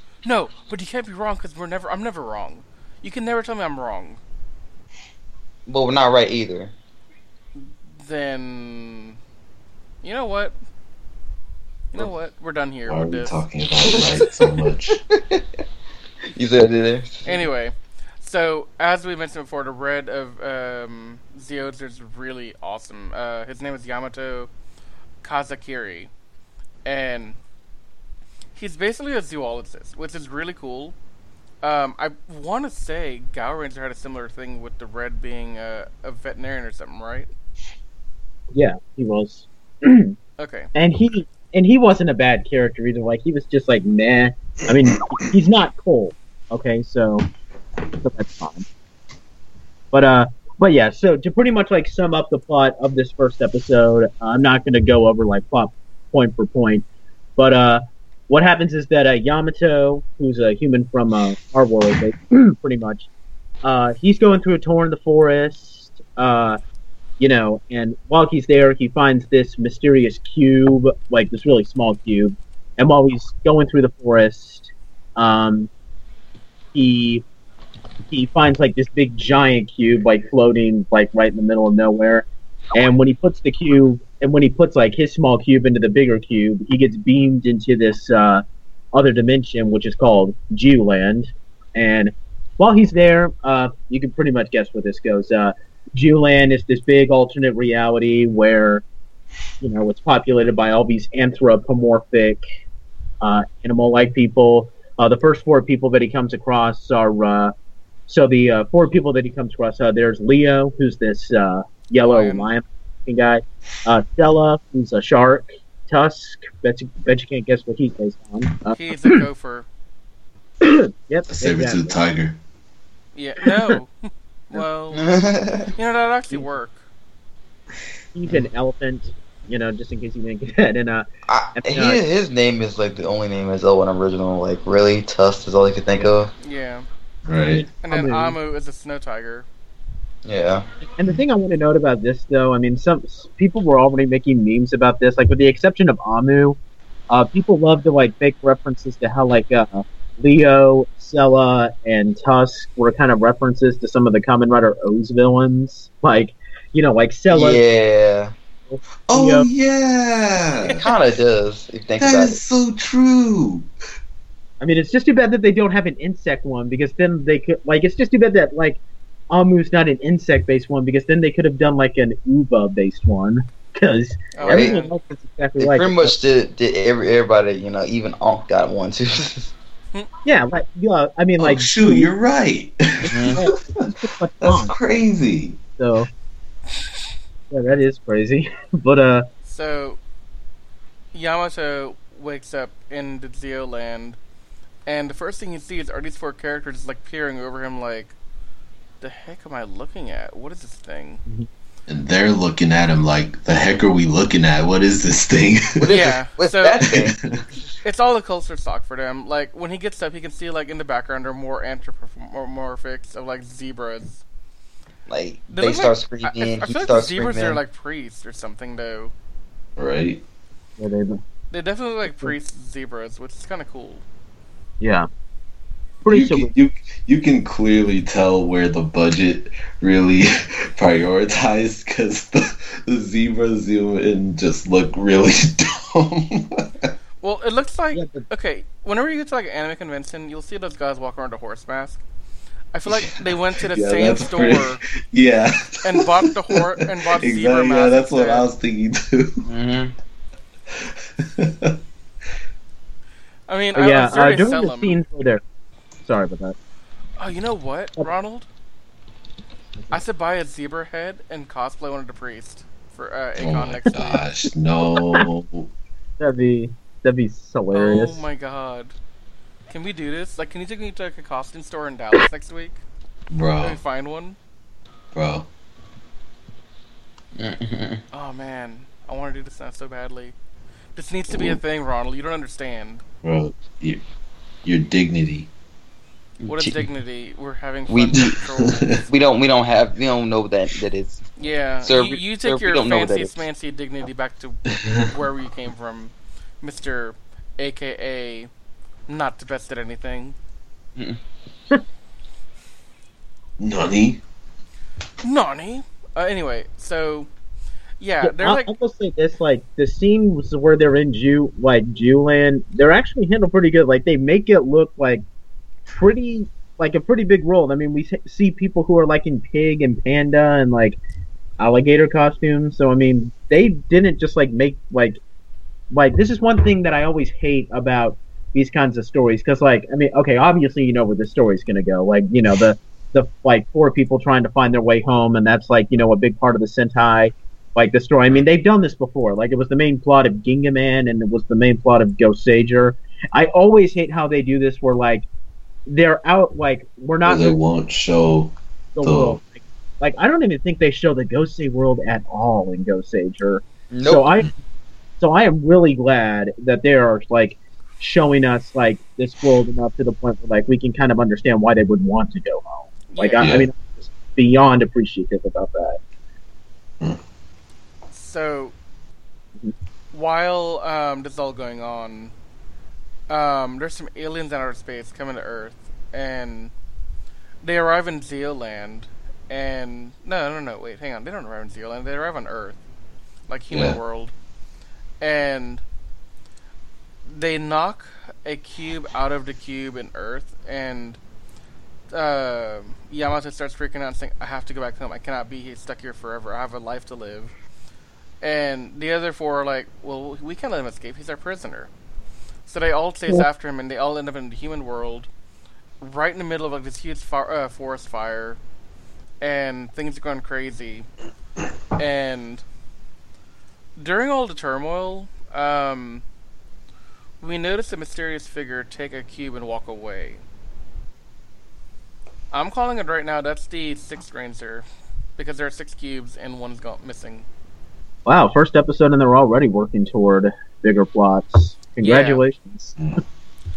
No, but you can't be wrong because we're never. I'm never wrong. You can never tell me I'm wrong. but we're not right either. Then You know what? You know what? We're done here Why are with we this. talking about light so much? You said it there. Anyway, so as we mentioned before, the red of um, Zyuohgers is really awesome. Uh, his name is Yamato Kazakiri, and he's basically a zoologist, which is really cool. Um, I want to say Gao Ranger had a similar thing with the red being a, a veterinarian or something, right? Yeah, he was. Okay. and he and he wasn't a bad character either. Like he was just like meh. I mean, he's not cool. Okay, so, so that's fine. But uh, but yeah. So to pretty much like sum up the plot of this first episode, uh, I'm not going to go over like plot point for point. But uh, what happens is that uh, Yamato, who's a human from uh, our world, pretty much, uh, he's going through a tour in the forest. You know, and while he's there, he finds this mysterious cube, like this really small cube. And while he's going through the forest, um, he he finds like this big giant cube, like floating like right in the middle of nowhere. And when he puts the cube, and when he puts like his small cube into the bigger cube, he gets beamed into this uh, other dimension, which is called Zyuland. And while he's there, uh, you can pretty much guess where this goes. Uh, Zyuland is this big alternate reality where, you know, it's populated by all these anthropomorphic, uh, animal-like people. Uh, the first four people that he comes across are, uh, so the uh, four people that he comes across, uh, there's Leo, who's this uh, yellow Lion. lion-looking guy. Uh, Sella, who's a shark. Tusk, bet you, bet you can't guess what he's based on. Uh, He's a gopher. yep, A saber-tooth exactly. tiger. Yeah. No. well, you know that'd actually work. He's an elephant, you know, just in case you didn't get that. And uh, I, he, uh, his name is like the only name is Owen original. Like really, Tusk is all he could think of. Yeah. Right. And then Amu. Amu is a snow tiger. Yeah. And the thing I want to note about this, though, I mean, some people were already making memes about this, like with the exception of Amu. Uh, people love to like make references to how like uh, Leo, Sella, and Tusk were kind of references to some of the Kamen Rider OOO's villains, like you know, like Sella. Yeah. Oh Leo. yeah, It kind of does if you think that about is it. so true. I mean, it's just too bad that they don't have an insect one because then they could like it's just too bad that like Amu's not an insect based one because then they could have done like an Uva based one because Oh, everyone man. else is exactly They like pretty much did, did every, everybody, you know, even Ankh got one too. yeah, like yeah, I mean, oh like shoot, you're right. it's just like That's crazy. So yeah, that is crazy. but uh, So Yamato wakes up in the Zyuland, and the first thing he sees are these four characters like peering over him, like, "The heck am I looking at? What is this thing?" And they're looking at him like, the heck are we looking at? What is this thing? What is Yeah, it? What's so- that thing? It's all the culture stock for them. Like when he gets up, he can see like in the background are more anthropomorphics of like zebras. Like They they, start like- screaming. I, I he feel like the zebras screaming. are like priests or something though. right? yeah, they, They definitely like priest zebras, which is kind of cool. yeah, pretty You sure. can, you, you can clearly tell where the budget really prioritized because the, the zebra zoom in just look really dumb. Well, it looks like Yeah, but- okay. Whenever you get to like an anime convention, you'll see those guys walk around a horse mask. I feel like they went to the Yeah, same store pretty- yeah. and bought the horse and bought zebra exactly. Yeah, masks that's what. I was thinking too. Mhm. I mean, But I yeah, was uh, during the them. scenes where they're sorry about that. Oh, you know what, Ronald? I should buy a zebra head and cosplay one of the priest for uh, oh A-Kon my next week. gosh, no. That'd be that'd be hilarious. Oh my god. Can we do this? Like, can you take me to like, a costume store in Dallas next week? Can we Bro, find one? bro. Mhm. Oh man, I want to do this now so badly. This needs to be a thing, Ronald. You don't understand. Bro, your, your dignity. What is Gee, dignity? We're having fun We- We don't. We don't have. We don't know that that is. Yeah, Sir, you, we- you take we your don't fancy smancy dignity back to where you came from, Mister, AKA, not the best at anything. Nani? Nani? Uh, anyway, so Yeah, they're I'll, like I'll just say this: like the scenes where they're in Jew, like Zyuland, they're actually handled pretty good. Like they make it look like pretty, like a pretty big role. I mean, we see people who are like in pig and panda and like alligator costumes. So I mean, they didn't just like make like like this is one thing that I always hate about these kinds of stories because like I mean, okay, obviously you know where the story's gonna go. Like you know the the like four people trying to find their way home, and that's like you know a big part of the Sentai like the story. I mean, they've done this before. Like it was the main plot of Gingaman, and it was the main plot of Goseiger. I always hate how they do this, where like they're out, like we're not they won't show the the- world. Like, like I don't even think they show the Goseiger world at all in Goseiger. Nope. So I, so I am really glad that they are like showing us like this world enough to the point where like we can kind of understand why they would want to go home. Like I, Yeah. I mean, I'm just beyond appreciative about that. So, while um, this is all going on, um, there's some aliens in outer space coming to Earth, and they arrive in Zyuland. And no, no, no, wait, hang on. They don't arrive in Zyuland. They arrive on Earth, like human Yeah. world, and they knock a cube out of the cube in Earth, and uh, Yamato starts freaking out and saying, "I have to go back home. I cannot be here- stuck here forever. I have a life to live." And the other four are like, "Well, we can't let him escape. He's our prisoner." So they all chase Yeah. after him, and they all end up in the human world, right in the middle of like this huge fi- uh, forest fire, and things are going crazy. And during all the turmoil, um, we notice a mysterious figure take a cube and walk away. I'm calling it right now. That's the sixth Ranger, because there are six cubes and one's gone missing. Wow, first episode and they're already working toward bigger plots. Congratulations.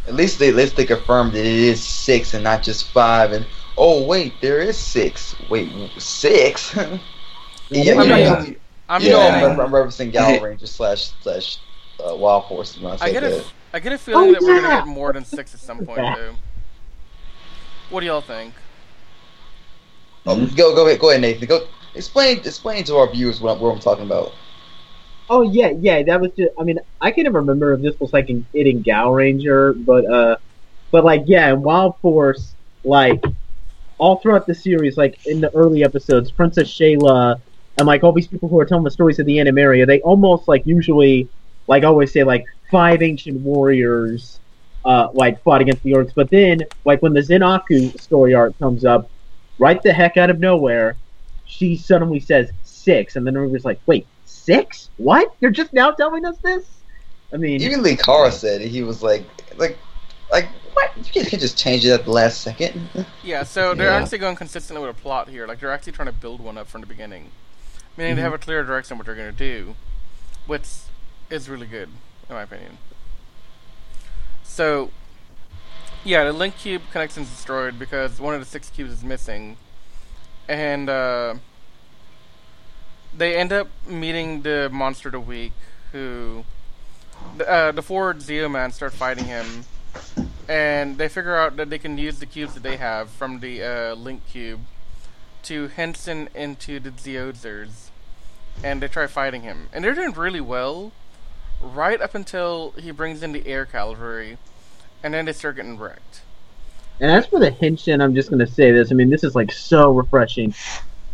At least they at least they confirmed that it is six and not just five. And oh wait, there is six. Wait, six? yeah, you I know, mean, you I'm know, I'm, getting, referencing Gao Ranger slash slash uh, Wild Force when I I get a, that. I get a feeling Oh, that we're gonna yeah. get more than six at some point, Yeah. though. What do y'all think? Oh, go go ahead, go ahead, Nathan. Go explain explain to our viewers what, what I'm talking about. Oh yeah, yeah. That was just. I mean, I can never remember if this was like in, it in Gao Ranger, but uh, but like yeah, in Wild Force, like all throughout the series, like in the early episodes, Princess Shayla and like all these people who are telling the stories of the Animaria, they almost like usually like always say like five ancient warriors uh like fought against the Orgs, but then like when the Zenaku story arc comes up, right the heck out of nowhere, she suddenly says six, and then everybody's like, wait, six? What? You're just now telling us this? I mean, Even Lee Cara said. He was like, like, like what? You can't can't just change it at the last second. Yeah, so they're Yeah. actually going consistently with a plot here. Like they're actually trying to build one up from the beginning, meaning they have a clear direction what they're going to do, which is really good in my opinion. So, yeah, the link cube connection is destroyed because one of the six cubes is missing, and uh, they end up meeting the monster of the week, who the, uh, the four Zyuman start fighting him. And they figure out that they can use the cubes that they have from the uh, link cube to Henshin into the Zyuohgers, and they try fighting him, and they're doing really well, right up until he brings in the air cavalry, and then they start getting wrecked. And as for the Henshin, I'm just gonna say this. I mean, this is like so refreshing.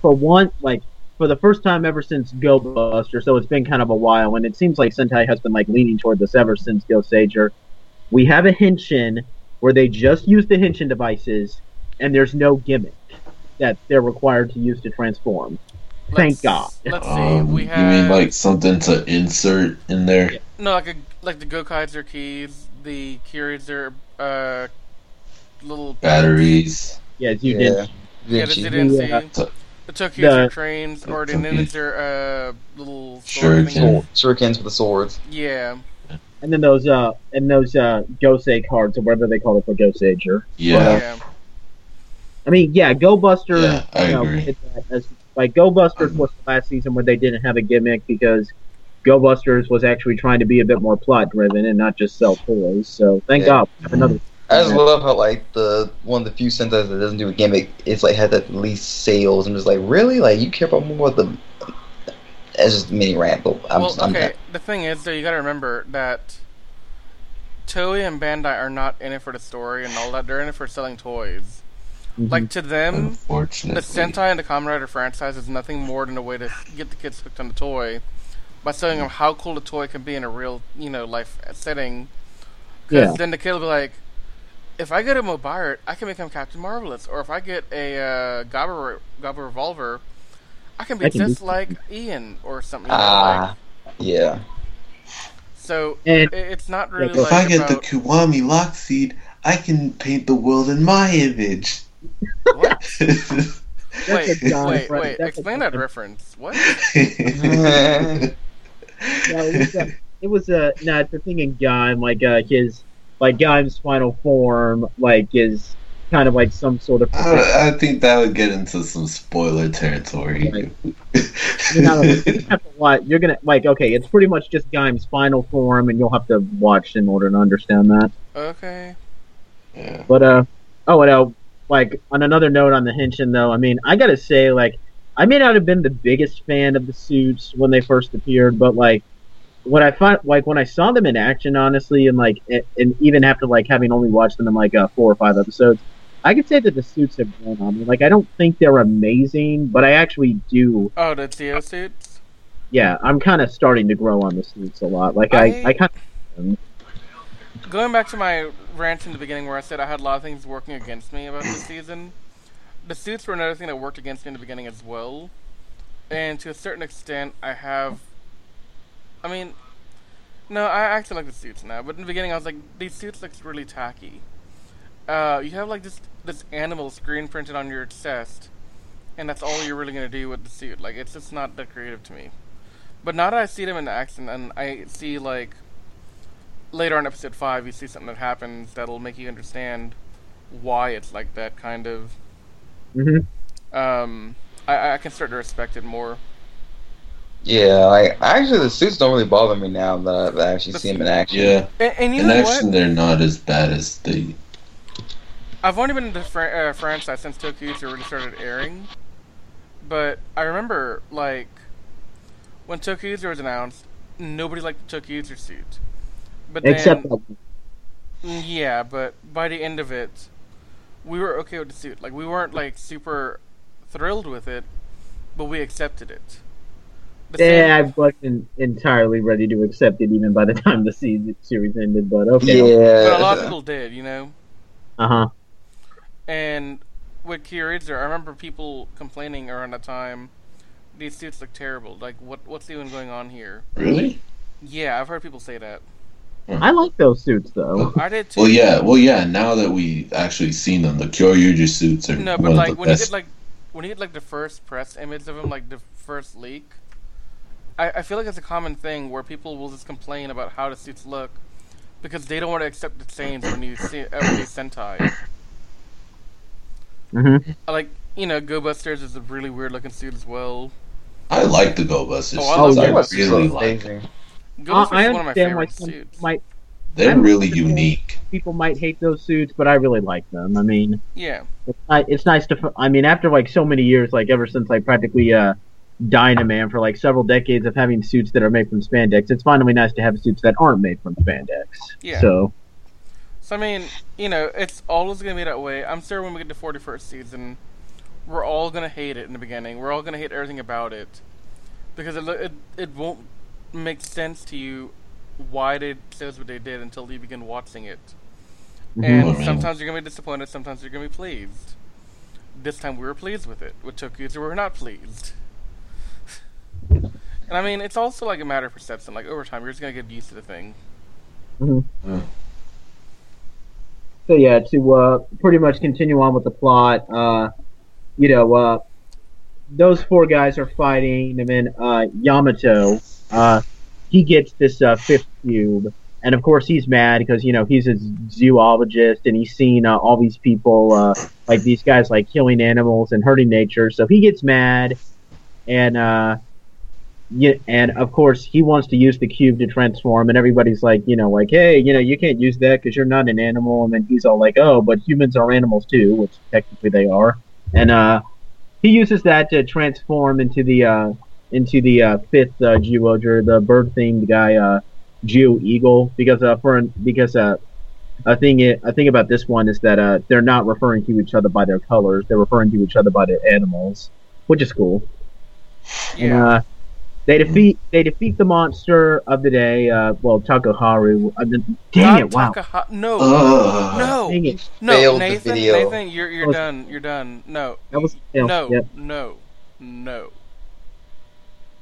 For one, like for the first time ever since Go Buster, so it's been kind of a while, and it seems like Sentai has been like leaning toward this ever since Goseiger. We have a Henshin where they just use the Henshin devices, and there's no gimmick that they're required to use to transform. Thank Let's- God. Let's see. Um, we you mean like something to insert in there? no, like a, like the Gokai's are keys, the Kyrids are uh, little Batteries. Yeah, you yeah. did. Yeah, the Vinci. Zyudenchi. Yeah. So- The Tokyos The- trains, or the Tokyos. Ninids are uh, little Sure, sword can. things. Sword, shurikens with the swords. Yeah. And then those uh and those uh Gosei cards or whatever they call it for Goseiger. Yeah. Yeah. I mean, yeah, Go Buster. Yeah, I you know, agree. that as, like Go Busters was the last season where they didn't have a gimmick because Go Busters was actually trying to be a bit more plot driven and not just sell toys. So thank Yeah. God we have another. I just love how like the one of the few Sentais that doesn't do a gimmick. It's like had at least sales. and just like really like you care about more about the that's just a mini rant. But I'm, well, I'm okay. The thing is, though, you got to remember that Toei and Bandai are not in it for the story and all that. They're in it for selling toys. Mhm. Like to them, the Sentai and the Kamen Rider franchise is nothing more than a way to get the kids hooked on the toy by showing them how cool the toy can be in a real, you know, life setting. Because Yeah. then the kid will be like, if I get a Mobart, I can become Captain Marvelous. Or if I get a uh, Gabba, Gabba Revolver, I can be I can just do like. Ian or something. you know, Ah, yeah. so And- it's not really Yeah, like if I get the about, Kiwami Lock Seed, I can paint the world in my image. What? That's Wait, wait, wait. that's Explain that reference. What? No, it was, uh, it was uh, no, it's the thing in Gaim, like uh, his like Gaim's final form, like is kind of like some sort of. I, I think that would get into some spoiler territory. Right. you know, you have to watch. You're gonna like okay, it's pretty much just Gaim's final form, and you'll have to watch in order to understand that. Okay. yeah. But uh, oh, and uh, like on another note on the Henshin though, I mean, I gotta say, like, I may not have been the biggest fan of the suits when they first appeared, but like, what I find, like, when I saw them in action, honestly, and like, and, and even after like having only watched them in like uh, four or five episodes, I could say that the suits have grown on me. Like, I don't think they're amazing, but I actually do. Oh, the Teo suits? Yeah, I'm kind of starting to grow on the suits a lot. Like, I, I- I kind Going back to my rant in the beginning where I said I had a lot of things working against me about this season, the suits were another thing that worked against me in the beginning as well. And to a certain extent, I have. I mean, no, I actually like the suits now, but in the beginning I was like, these suits look really tacky. Uh, you have like this this animal screen printed on your chest, and that's all you're really gonna do with the suit. Like, it's just not that creative to me. But now that I see them in action, and I see like later on episode five, you see something that happens that'll make you understand why it's like that kind of. Mhm. Um, I, I can start to respect it more. Yeah, like actually, the suits don't really bother me now that I've actually The seen them in action. Yeah. And, and you In know action, what? they're not as bad as they. I've only been in the fr- uh, franchise since Tokyo really started airing, but I remember like when Tokyo was announced, nobody liked the Tokyo suit. But then, except Mm, Yeah, but by the end of it, we were okay with the suit. Like we weren't like super thrilled with it, but we accepted it. The Yeah, I wasn't entirely ready to accept it even by the time the season, series ended, but okay. Yeah. but a lot of people did, you know. Uh huh. And with Kyoryuger, I remember people complaining around that time. These suits look terrible. Like, what what's even going on here? Really? Yeah, I've heard people say that. I like those suits though. I did too. Well, yeah. Well, yeah. Now that we actually seen them, the Kyoryuger suits are No, one but of like the when you best. get like when you get like the first press image of him, like the first leak, I, I feel like it's a common thing where people will just complain about how the suits look because they don't want to accept the change when you see every Sentai. hmm Like you know, Go Busters is a really weird looking suit as well. I like the Go Busters. Oh, I suits. love I Go Busters. really like. them. amazing. Go Uh, I is one of my understand why some suits. might They're really unique. people might hate those suits, but I really like them. I mean, Yeah, it's, ni- it's nice to. I mean, after like so many years, like ever since like practically uh, Dynaman for like several decades of having suits that are made from spandex, it's finally nice to have suits that aren't made from spandex. Yeah. So So I mean, you know, it's always gonna be that way. I'm sure when we get to 41st season, we're all gonna hate it in the beginning. We're all gonna hate everything about it because it it, it won't make sense to you why they chose what they did until you begin watching it. mhm. And Mhm. sometimes you're gonna be disappointed. Sometimes you're gonna be pleased. This time we were pleased with it. With Tokyo, we were not pleased. And I mean, it's also like a matter of perception. Like over time, you're just gonna get used to the thing. So yeah, to uh, pretty much continue on with the plot, uh, you know, uh, those four guys are fighting, and then uh, Yamato, uh, he gets this uh, fifth cube, and of course he's mad because you know he's a zoologist and he's seen uh, all these people, uh, like these guys, like killing animals and hurting nature, so he gets mad, and uh, yeah, and of course he wants to use the cube to transform, and everybody's like, you know, like, hey, you know, you can't use that because you're not an animal, and then he's all like, oh, but humans are animals too, which technically they are, and uh, he uses that to transform into the uh, into the uh, fifth uh, Zyuohger, the bird themed guy, uh, Zyuoh Eagle, because uh, for because uh, a thing i- a thing about this one is that uh, they're not referring to each other by their colors; they're referring to each other by their animals, which is cool. And, Yeah. uh, they defeat they defeat the monster of the day. Uh, well, Takaharu. Uh, dang Not it! Wow. Takaha- no, Ugh. no, Dang it. no, Failed the Nathan, video. Nathan, you're you're was- done. You're done. No, That was yeah, no, Yep. no, no,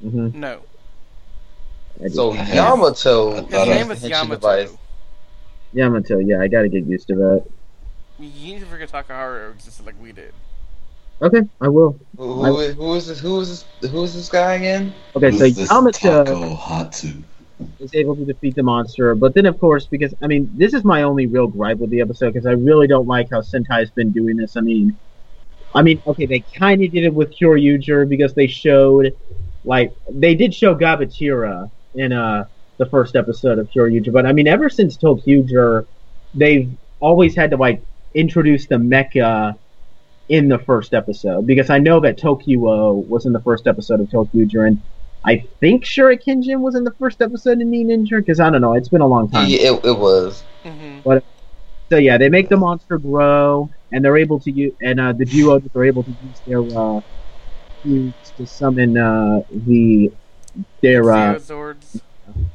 hmm no. So I Yamato His name is Yamato. device. Yamato. Yeah, I got to get used to that. You need to forget Takaharu existed like we did. Okay, I will. Who, who, is- who is this? Who is this? Who is this guy again? Okay, so Who's this Yamato. Taco Hatu? is able to defeat the monster. But then, of course, because I mean, this is my only real gripe with the episode because I really don't like how Sentai's been doing this. I mean, I mean, okay, they kind of did it with Kyoryuger because they showed, like, they did show Gabutyra in uh the first episode of Kyoryuger. But I mean, ever since Tokyuger, they've always had to like introduce the mecha in the first episode because I know that Tokyo was in the first episode of Tokyuger and I think Shurikenjin was in the first episode of Ninninger because I don't know. It's been a long time. Yeah, it, it was. hmm So yeah, they make the monster grow, and they're able to use, and uh, the duo are able to use their uh, cubes to summon uh, the their uh, Zeozords.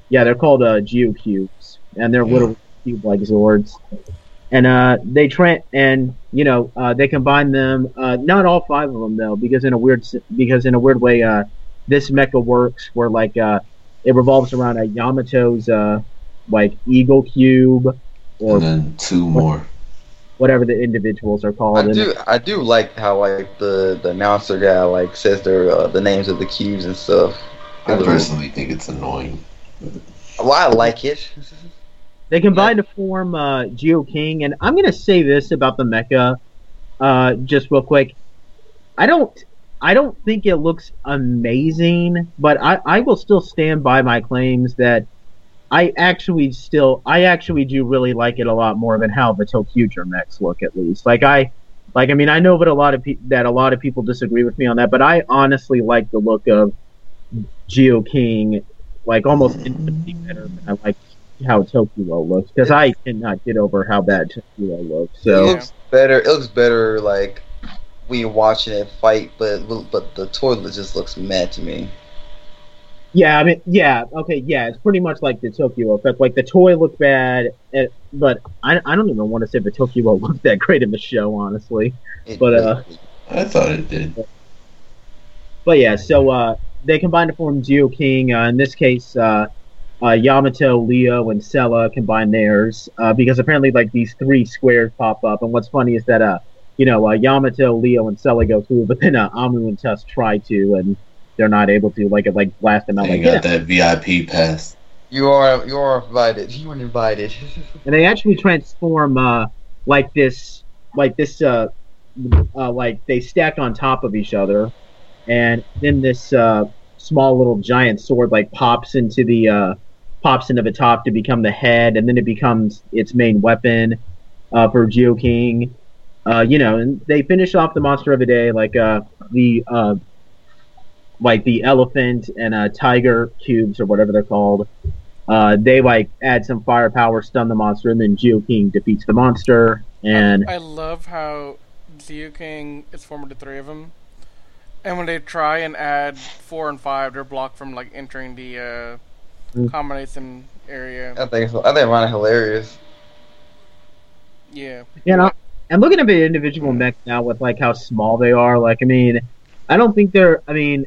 yeah, they're called uh, Zyuoh cubes, and they're Yeah. little cube like Zords. And uh, they tra- and you know uh, they combine them. Uh, not all five of them though, because in a weird because in a weird way, uh, this mecha works where like uh, it revolves around a Yamato's uh, like Eagle cube or And then two more. whatever the individuals are called. I And- do. I do like how like the the announcer guy like says their uh, the names of the cubes and stuff. I personally think it's annoying. Well, I like it. They combine to form uh, Zyuoh King, and I'm gonna say this about the mecha, uh, just real quick. I don't, I don't think it looks amazing, but I, I will still stand by my claims that I actually still, I actually do really like it a lot more than how the Tokyuger mechs look, at least. Like I, like I mean, I know that a lot of pe- that a lot of people disagree with me on that, but I honestly like the look of Zyuoh King, like almost infinitely better than I like how Tokyo looks because I cannot get over how bad Tokyo looks. it looks better. It looks better like when you're watching it fight, but but the toilet just looks mad to me. yeah, I mean, yeah, okay, yeah, it's pretty much like the Tokyo effect. Like the toy looked bad, eh, but I, I don't even want to say the Tokyo looked that great in the show, honestly. It But, uh, I thought it did. But yeah, so uh, they combine to form Zyuoh King. Uh, in this case, uh, uh, Yamato, Leo, and Sella combine theirs uh, because apparently, like these three squares pop up. And what's funny is that uh, you know, uh, Yamato, Leo, and Sella go through, but then uh, Amu and Tusk try to, and they're not able to. Like it like blast them out. They Like got yeah. that VIP pass. You are you are invited. You were invited. and they actually transform uh, like this, like this, uh, uh, like they stack on top of each other, and then this uh, small little giant sword like pops into the uh, pops into the top to become the head, and then it becomes its main weapon uh, for Zyuoh King. Uh, you know, and they finish off the monster of the day like uh, the uh, like the elephant and uh, tiger cubes or whatever they're called. Uh, they like add some firepower, stun the monster, and then Zyuoh King defeats the monster. And I love how Zyuoh King is formed into three of them, and when they try and add four and five, they're blocked from like entering the uh, Mm. combination area. I think I think Ron hilarious. Yeah, you know, I'm looking at the individual mechs now with like how small they are. Like, I mean, I don't think they're. I mean,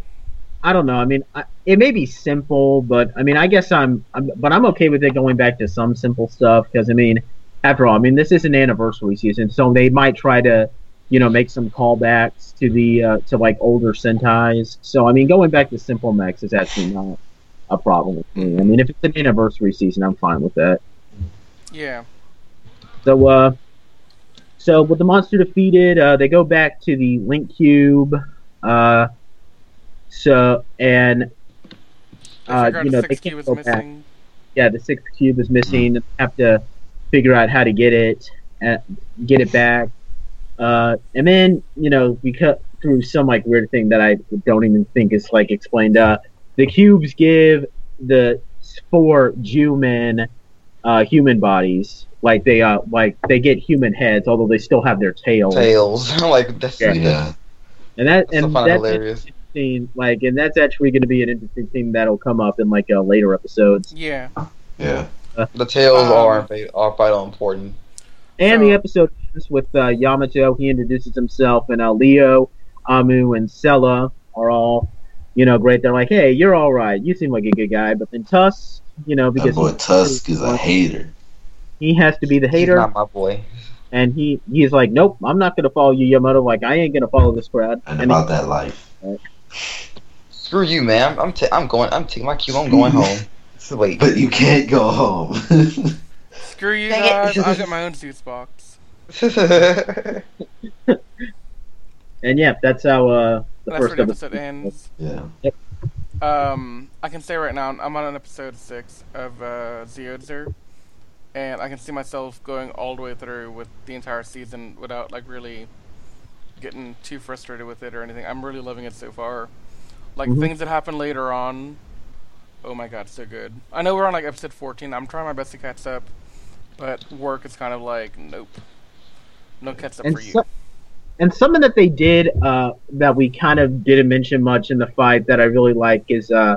I don't know. I mean, I, it may be simple, but I mean, I guess I'm, I'm. But I'm okay with it going back to some simple stuff because I mean, after all, I mean, this is an anniversary season, so they might try to, you know, make some callbacks to the uh, to like older Sentais. So I mean, going back to simple mechs is actually not a problem with me. I mean, if it's an anniversary season, I'm fine with that. yeah. So, uh, so with the monster defeated, uh, they go back to the Link Cube. Uh, so and uh, you know the they cube can't is go back. Yeah, the sixth cube is missing. They have to figure out how to get it, uh, get it back. Uh, and then you know because through some like weird thing that I don't even think is like explained. Uh, the cubes give the four Zyuman uh, human bodies. Like they uh like they get human heads, although they still have their tails. Tails. like that's Yeah. Yeah. And that That's and so that's hilarious. interesting. Like, and that's actually going to be an interesting thing that'll come up in like uh, later episodes. Yeah. Yeah. The tails Um, are are vital important. And So- the episode ends with uh, Yamato. He introduces himself, and uh, Leo, Amu, and Sella are all, you know, great. They're like, "Hey, you're all right. You seem like a good guy." But then Tusk, you know, That because boy Tusk is a hater. he has to be the He's hater, not my boy. and he he's like, "Nope, I'm not going to follow you, Yamato. Like, I ain't going to follow this crowd." And And about that life. Screw you, man. I'm I'm, going. I'm taking my cube. I'm going home. It's late. But you can't go home. Screw you Dang guys. I'll get my own suits box. and yeah, that's how uh, the That's where first the episode. episode ends. yeah. Um, I can say right now I'm on an episode six of uh, Zyuohger, and I can see myself going all the way through with the entire season without like really getting too frustrated with it or anything. I'm really loving it so far. Like Mhm. things that happen later on. Oh my god, so good. I know we're on like episode 14. I'm trying my best to catch up, but work is kind of like nope, no catch up and for you. so- and something that they did uh, that we kind of didn't mention much in the fight that I really like is uh,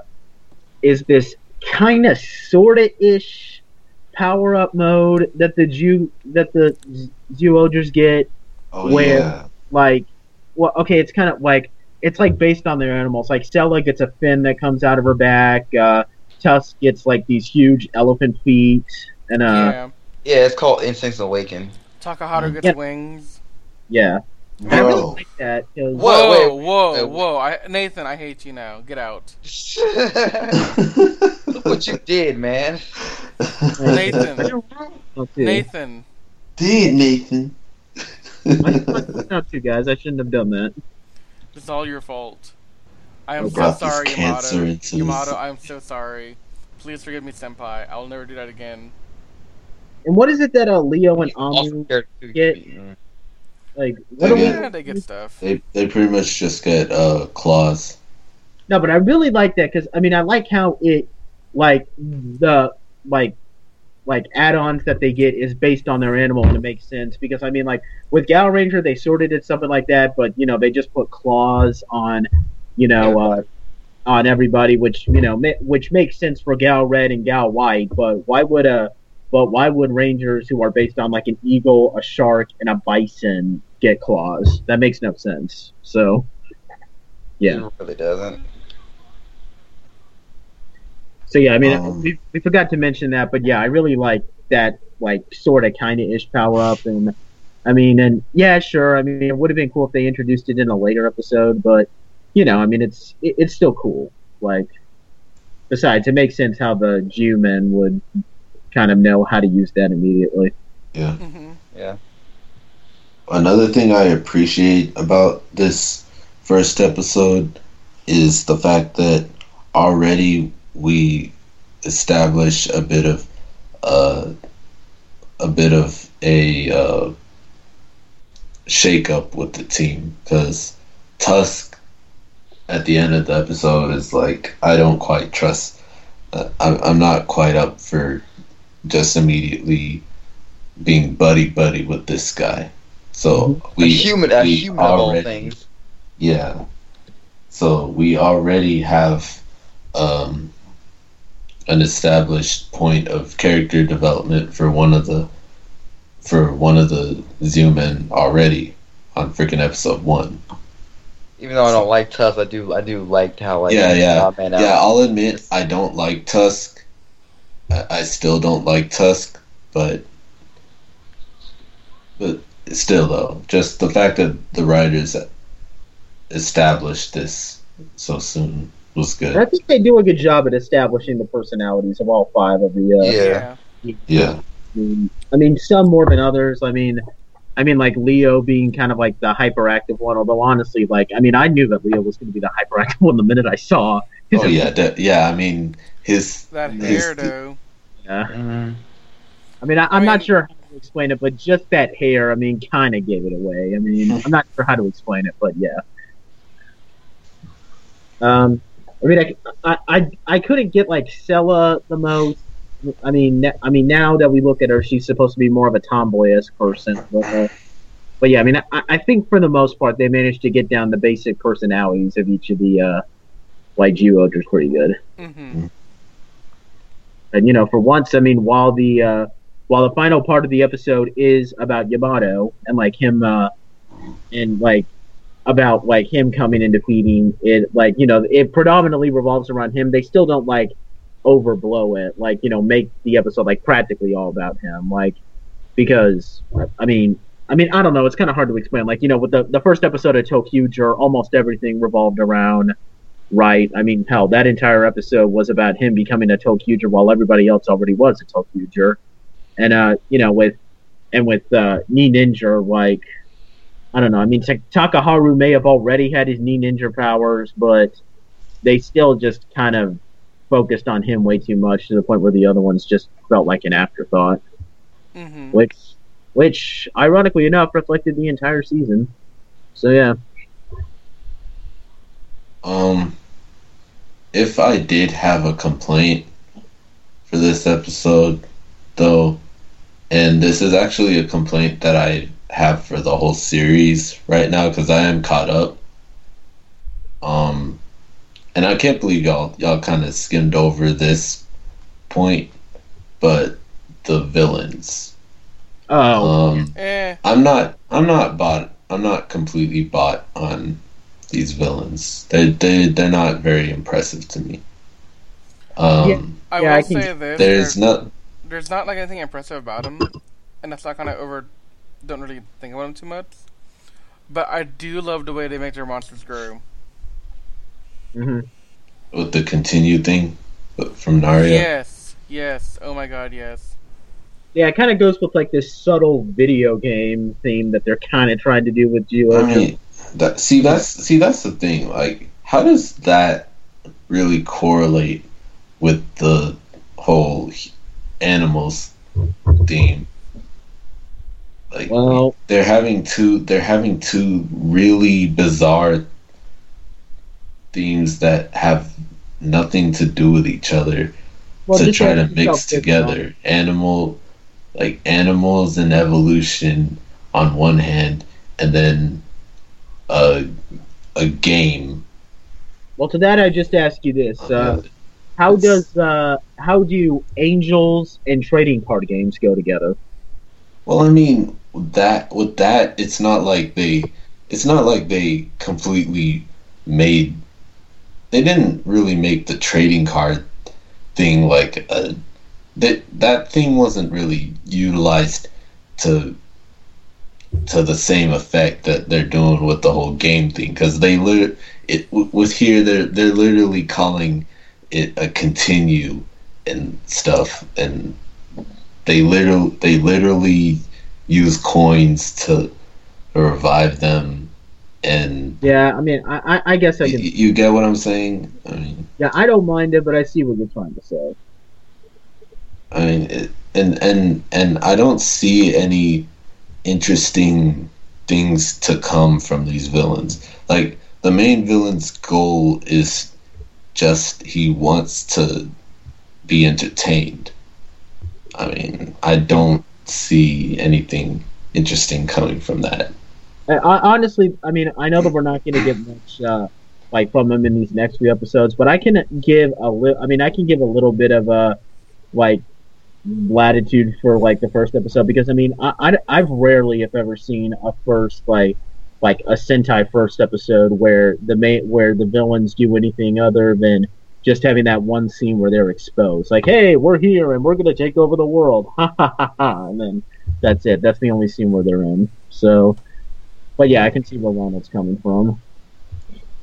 is this kind of sorta ish power up mode that the Jew that the Zyuohgers get. Oh Where- yeah. Like, well, okay, it's kind of like it's like based on their animals. Like Sella gets a fin that comes out of her back. Uh, Tusk gets like these huge elephant feet, and uh, yeah, yeah, it's called Instincts Awaken. Takaharu gets Yeah. wings. yeah. And I really like that 'cause- What? Whoa, wait, wait, whoa, wait. whoa! I, Nathan, I hate you now. Get out, Look what you did, man. Nathan. Oh. Nathan. Did Nathan? I fucked up too, guys. I shouldn't have done that. It's all your fault. I am Oh, so sorry, Yamato. Yamato. I am so sorry. Please forgive me, Senpai. I will never do that again. And what is it that uh, Leo and Also Amu get- like? What do we? Yeah. Yeah, they get stuff. They they pretty much just get uh claws. No, but I really like that because I mean I like how it, like the like, like add-ons that they get is based on their animal and it makes sense because I mean like with Gao Ranger they sort of did something like that, but you know they just put claws on, you know, uh, on everybody, which you know ma- which makes sense for Gao Red and Gao White, but why would a but why would Rangers who are based on like an eagle, a shark, and a bison get claws? That makes no sense. So, yeah. It really doesn't. So yeah, I mean, Um, we, we forgot to mention that, but yeah, I really like that, like sort of kind of ish power up, and I mean, and yeah, sure. I mean, it would have been cool if they introduced it in a later episode, but you know, I mean, it's it, it's still cool. Like, besides, it makes sense how the Zyuman would kind of know how to use that immediately. Yeah. hmm Yeah. Another thing I appreciate about this first episode is the fact that already we establish a bit of uh, a bit of a uh, shake up with the team because Tusk at the end of the episode is like I don't quite trust uh, I'm, I'm not quite up for just immediately being buddy buddy with this guy so we a human, a we human of all already- things. yeah. So we already have um, an established point of character development for one of the for one of the Zyuman already on freaking episode one. Even though I don't like Tusk, I do, I do like how like yeah, yeah, yeah. uh, I'll admit I don't like Tusk. I, I still don't like Tusk, but but still though, just the fact that the writers established this so soon was good. I think they do a good job at establishing the personalities of all five of the. Uh, Yeah. Yeah, I mean, I mean, some more than others. I mean, I mean, like Leo being kind of like the hyperactive one. Although honestly, like, I mean, I knew that Leo was going to be the hyperactive one the minute I saw. his- Oh yeah, de- yeah. I mean, his That his- hair, though. Yeah. mhm. I mean, I, I'm I not sure how to explain it, but just that hair, I mean, kind of gave it away. I mean, I'm not sure how to explain it, but yeah. Um, I mean, I, I, I, I couldn't get like Sella the most. I mean, ne- I mean, now that we look at her, she's supposed to be more of a tomboyish person. But, uh, but yeah, I mean, I, I think for the most part, they managed to get down the basic personalities of each of the uh, like Zyuohgers pretty good. Mm-hmm. And you know, for once, I mean, while the uh, while the final part of the episode is about Yamato and like him, uh, and like about like him coming and defeating it, like you know, it predominantly revolves around him. They still don't like overblow it, like you know, make the episode like practically all about him, like because I mean. I mean, I don't know. It's kind of hard to explain. Like, you know, with the, the first episode of ToQger, almost everything revolved around right? I mean, hell, that entire episode was about him becoming a ToQger while everybody else already was a ToQger. And, uh, you know, with, and with, uh, Ninninger, like, I don't know. I mean, Takaharu may have already had his Ninninger powers, but they still just kind of focused on him way too much to the point where the other ones just felt like an afterthought. Mm-hmm. Which, which, ironically enough, reflected the entire season. So, yeah. Um, if I did have a complaint for this episode, though, and this is actually a complaint that I have for the whole series right now because I am caught up. Um, and I can't believe y'all y'all kind of skimmed over this point, but the villains. Oh, Um, Eh. I'm not. I'm not bought. I'm not completely bought on these villains. They they they're not very impressive to me. Um, Yeah. I Yeah, will I can- say this. there's there- not. there's not like anything impressive about him, and that's not kind of over. Don't really think about him too much, but I do love the way they make their monsters grow. hmm with the continued thing from Naria. Yes, yes. Oh my god, yes. Yeah, it kind of goes with like this subtle video game theme that they're kind of trying to do with I Geo. mean, that see that's see that's the thing. Like, how does that really correlate with the whole animals theme? Like, well, they're having two. They're having two really bizarre themes that have nothing to do with each other. well, to try to mix together animal like animals and evolution on one hand and then a a game Well, to that I just ask you this: on uh. How does uh, how do angels and trading card games go together? well i mean that with that it's not like they it's not like they completely made they didn't really make the trading card thing like a that that thing wasn't really utilized to to the same effect that they're doing with the whole game thing because they lit it with here they're they're literally calling it a continue and stuff and they literally they literally use coins to revive them and Yeah, I mean, I, I, guess i can. you get what I'm saying I mean Yeah, I don't mind it, but I see what you're trying to say. I mean, it, and and and I don't see any interesting things to come from these villains. Like the main villain's goal is just he wants to be entertained. I mean, I don't see anything interesting coming from that. Honestly, I mean, I know that we're not going to get much uh, like from him in these next few episodes, but I can give a little. I mean, I can give a little bit of a like latitude for like the first episode because I mean, I, I I've rarely, if ever, seen a first like like a Sentai first episode where the main where the villains do anything other than just having that one scene where they're exposed. Like, hey, we're here and we're gonna take over the world. Ha ha ha ha. And then that's it. That's the only scene where they're in. So, but yeah, I can see where Ronald's coming from.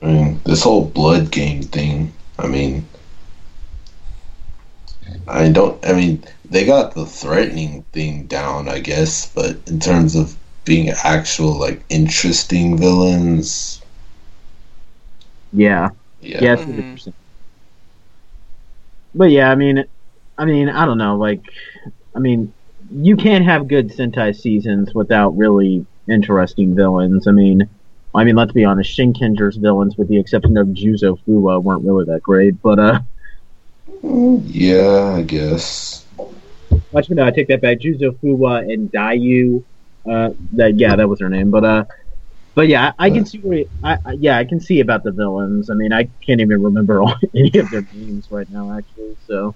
I mean, this whole blood game thing. I mean, I don't. I mean, they got the threatening thing down, I guess, but in terms of being actual like interesting villains, Yeah, yeah, yeah, Mhm. But yeah, I mean, I mean, I don't know. Like, I mean, you can't have good Sentai seasons without really interesting villains. I mean, I mean, let's be honest, Shinkenger's villains, with the exception of Juzo Fuwa, weren't really that great. But uh, Yeah, I guess. Actually, no, I take that back. Juzo Fuwa and Dayu, uh, that yeah, that was her name. But uh, but yeah, I, I can see where I, I yeah, I can see about the villains. I mean, I can't even remember all, any of their names right now, actually. So,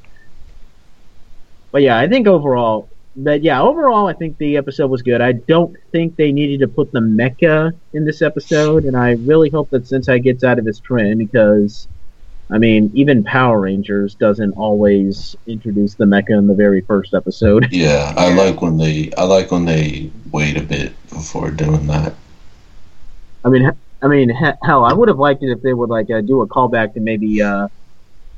but yeah, I think overall, but yeah, overall, I think the episode was good. I don't think they needed to put the mecha in this episode, and I really hope that Sentai gets out of this trend because, I mean, even Power Rangers doesn't always introduce the mecha in the very first episode. Yeah, I like when they I like when they wait a bit before doing that. I mean, I mean, hell, I would have liked it if they would like uh, do a callback to maybe, uh,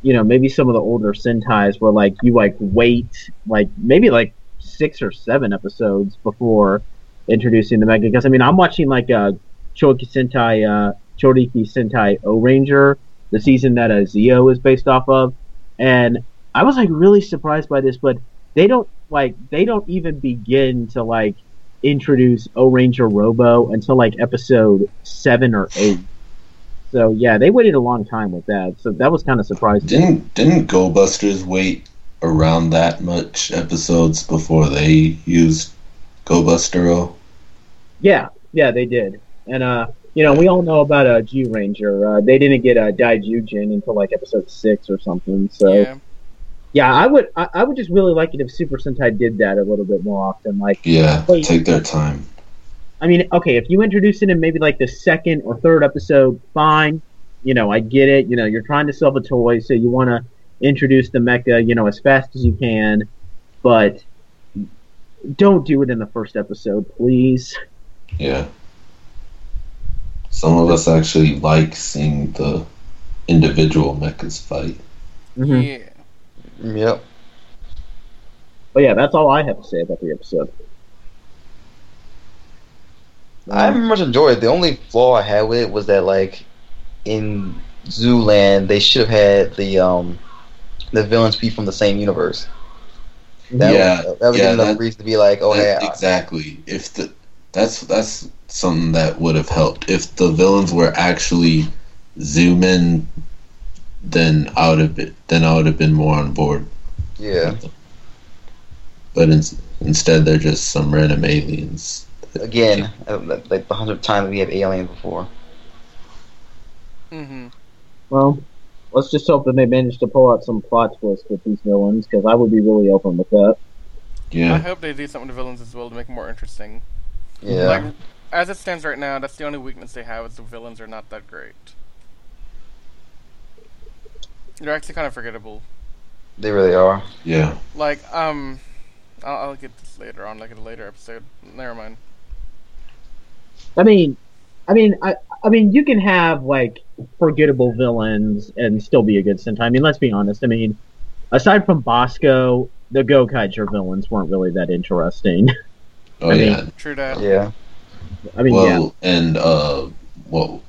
you know, maybe some of the older Sentais where like you like wait like maybe like six or seven episodes before introducing the mecha. Because I mean, I'm watching like uh, Choki Sentai, uh, Choriki Sentai Ohranger, the season that uh, Zyuoh is based off of, and I was like really surprised by this, but they don't like they don't even begin to like introduce Ohranger Robo until like episode seven or eight. So yeah, they waited a long time with that. So that was kind of surprising. Didn't didn't Go Busters wait around that much episodes before they used Go-BusterOh? Yeah, yeah, they did. And uh, you know, we all know about uh, Zyuranger. Uh, they didn't get a uh, Daijujin until like episode six or something. So yeah, yeah. I would I, I would just really like it if Super Sentai did that a little bit more often. Like, Yeah, Wait. take their time. I mean, okay, if you introduce it in maybe like the second or third episode, fine. You know, I get it. You know, you're trying to sell the toy, so you want to introduce the mecha, you know, as fast as you can, but don't do it in the first episode, please. Yeah. Some of us actually like seeing the individual mechas fight. Mhm. Yeah. Yep. But yeah, that's all I have to say about the episode. I very much enjoyed it. The only flaw I had with it was that like in Zyuland they should have had the um the villains be from the same universe. That Yeah, would, that would yeah, give enough that- reason to be like, oh That- hey, exactly. If the that's that's something that would have helped. If the villains were actually Zyuman, then I would have been then I would have been more on board. yeah. But in, instead, they're just some random aliens. Again, uh, like the hundredth time we have aliens before. hmm Well, let's just hope that they manage to pull out some plot twists with these villains, because I would be really open with that. Yeah. I hope they do something to villains as well to make it more interesting. Yeah. Like, as it stands right now, that's the only weakness they have is the villains are not that great. They're actually kind of forgettable. they really are. yeah. Like, um, I'll, I'll get this later on, like in a later episode. Never mind. I mean, I mean, I, I mean, you can have like forgettable villains and still be a good Sentai. I mean, let's be honest. I mean, aside from Basco, the Gokaiger villains weren't really that interesting. Oh I mean- yeah. True that. Yeah. I mean, well, and uh, well,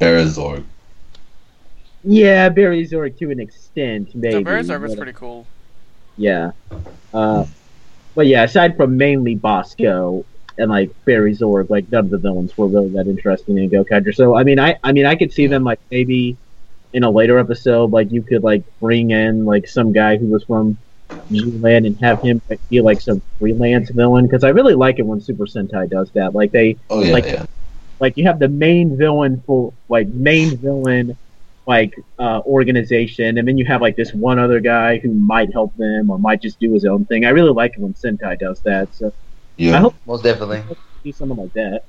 Barizorg. yeah, yeah, Barizorg to an extent, maybe. The Berserk was pretty cool. Yeah. Uh, but yeah, aside from mainly Basco and like Barizorg, like none of the villains were really that interesting in Gokaiger. So I mean, I I mean, I could see them like maybe in a later episode, like you could like bring in like some guy who was from Zyuland and have him like, be like some freelance villain because I really like it when Super Sentai does that. Like they Oh yeah, Like- yeah. like you have the main villain for like main villain like uh, organization, and then you have like this one other guy who might help them or might just do his own thing. I really like it when Sentai does that. So Yeah. I hope Most definitely. do something like that.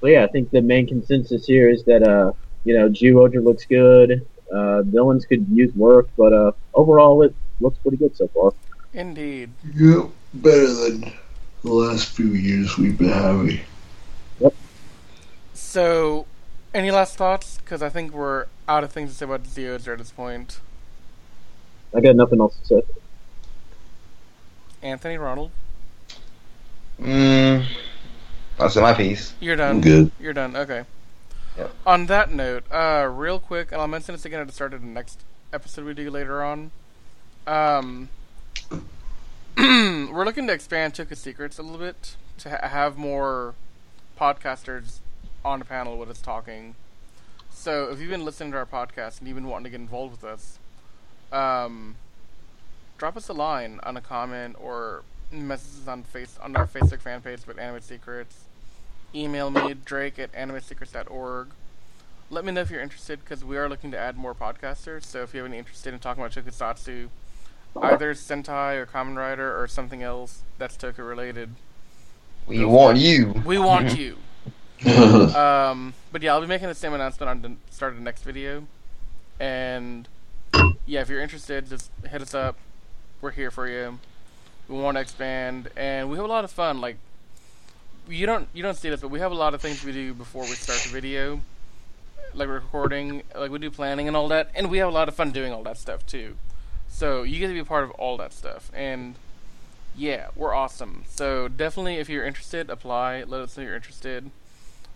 But yeah, I think the main consensus here is that uh, you know, Zyuohger looks good. Uh, villains could use work, but uh, overall it looks pretty good so far. Indeed. Yep, better than the last few years we've been having. Yep. So, any last thoughts? Because I think we're out of things to say about Zyuohger at this point. I got nothing else to say. Anthony, Ronald, Mm, I said my piece. you're done. I'm done. good. You're done. Okay. Yep. On that note, uh, real quick, and I'll mention this again at the start of the next episode we do later on. Um, we're looking to expand Toku Secrets a little bit to ha- have more podcasters on the panel with us talking. So if you've been listening to our podcast and you've been wanting to get involved with us, um, drop us a line on a comment or messages on face on our Facebook fan page with Anime Secrets. Email me Drake at animesecrets.org. Let me know if you're interested because we are looking to add more podcasters. So if you have any interest in talking about Tokusatsu, either Sentai or Kamen Rider or something else that's Toku related, We want you. we want you. Um, but yeah, I'll be making the same announcement on the start of the next video. And yeah, if you're interested, just hit us up. We're here for you. We want to expand, and we have a lot of fun. Like you don't you don't see this, but we have a lot of things we do before we start the video, like recording, like we do planning and all that, and we have a lot of fun doing all that stuff too. So you get to be a part of all that stuff, and yeah, we're awesome. So definitely, if you're interested, apply. Let us know you're interested.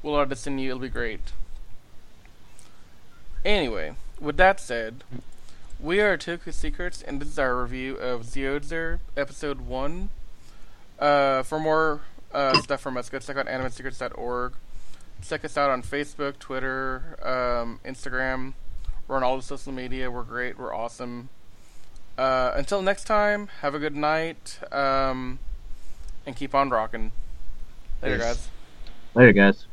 We'll audition you. It'll be great. Anyway, with that said, we are Toku Secrets, and this is our review of Zyuohger, Episode 1. Uh, for more uh, stuff from us, go check out animesecrets.org. Check us out on Facebook, Twitter, um, Instagram. We're on all the social media. We're great. We're awesome. Uh, until next time, have a good night, um, and keep on rocking. Later, Peace. guys. Later, guys.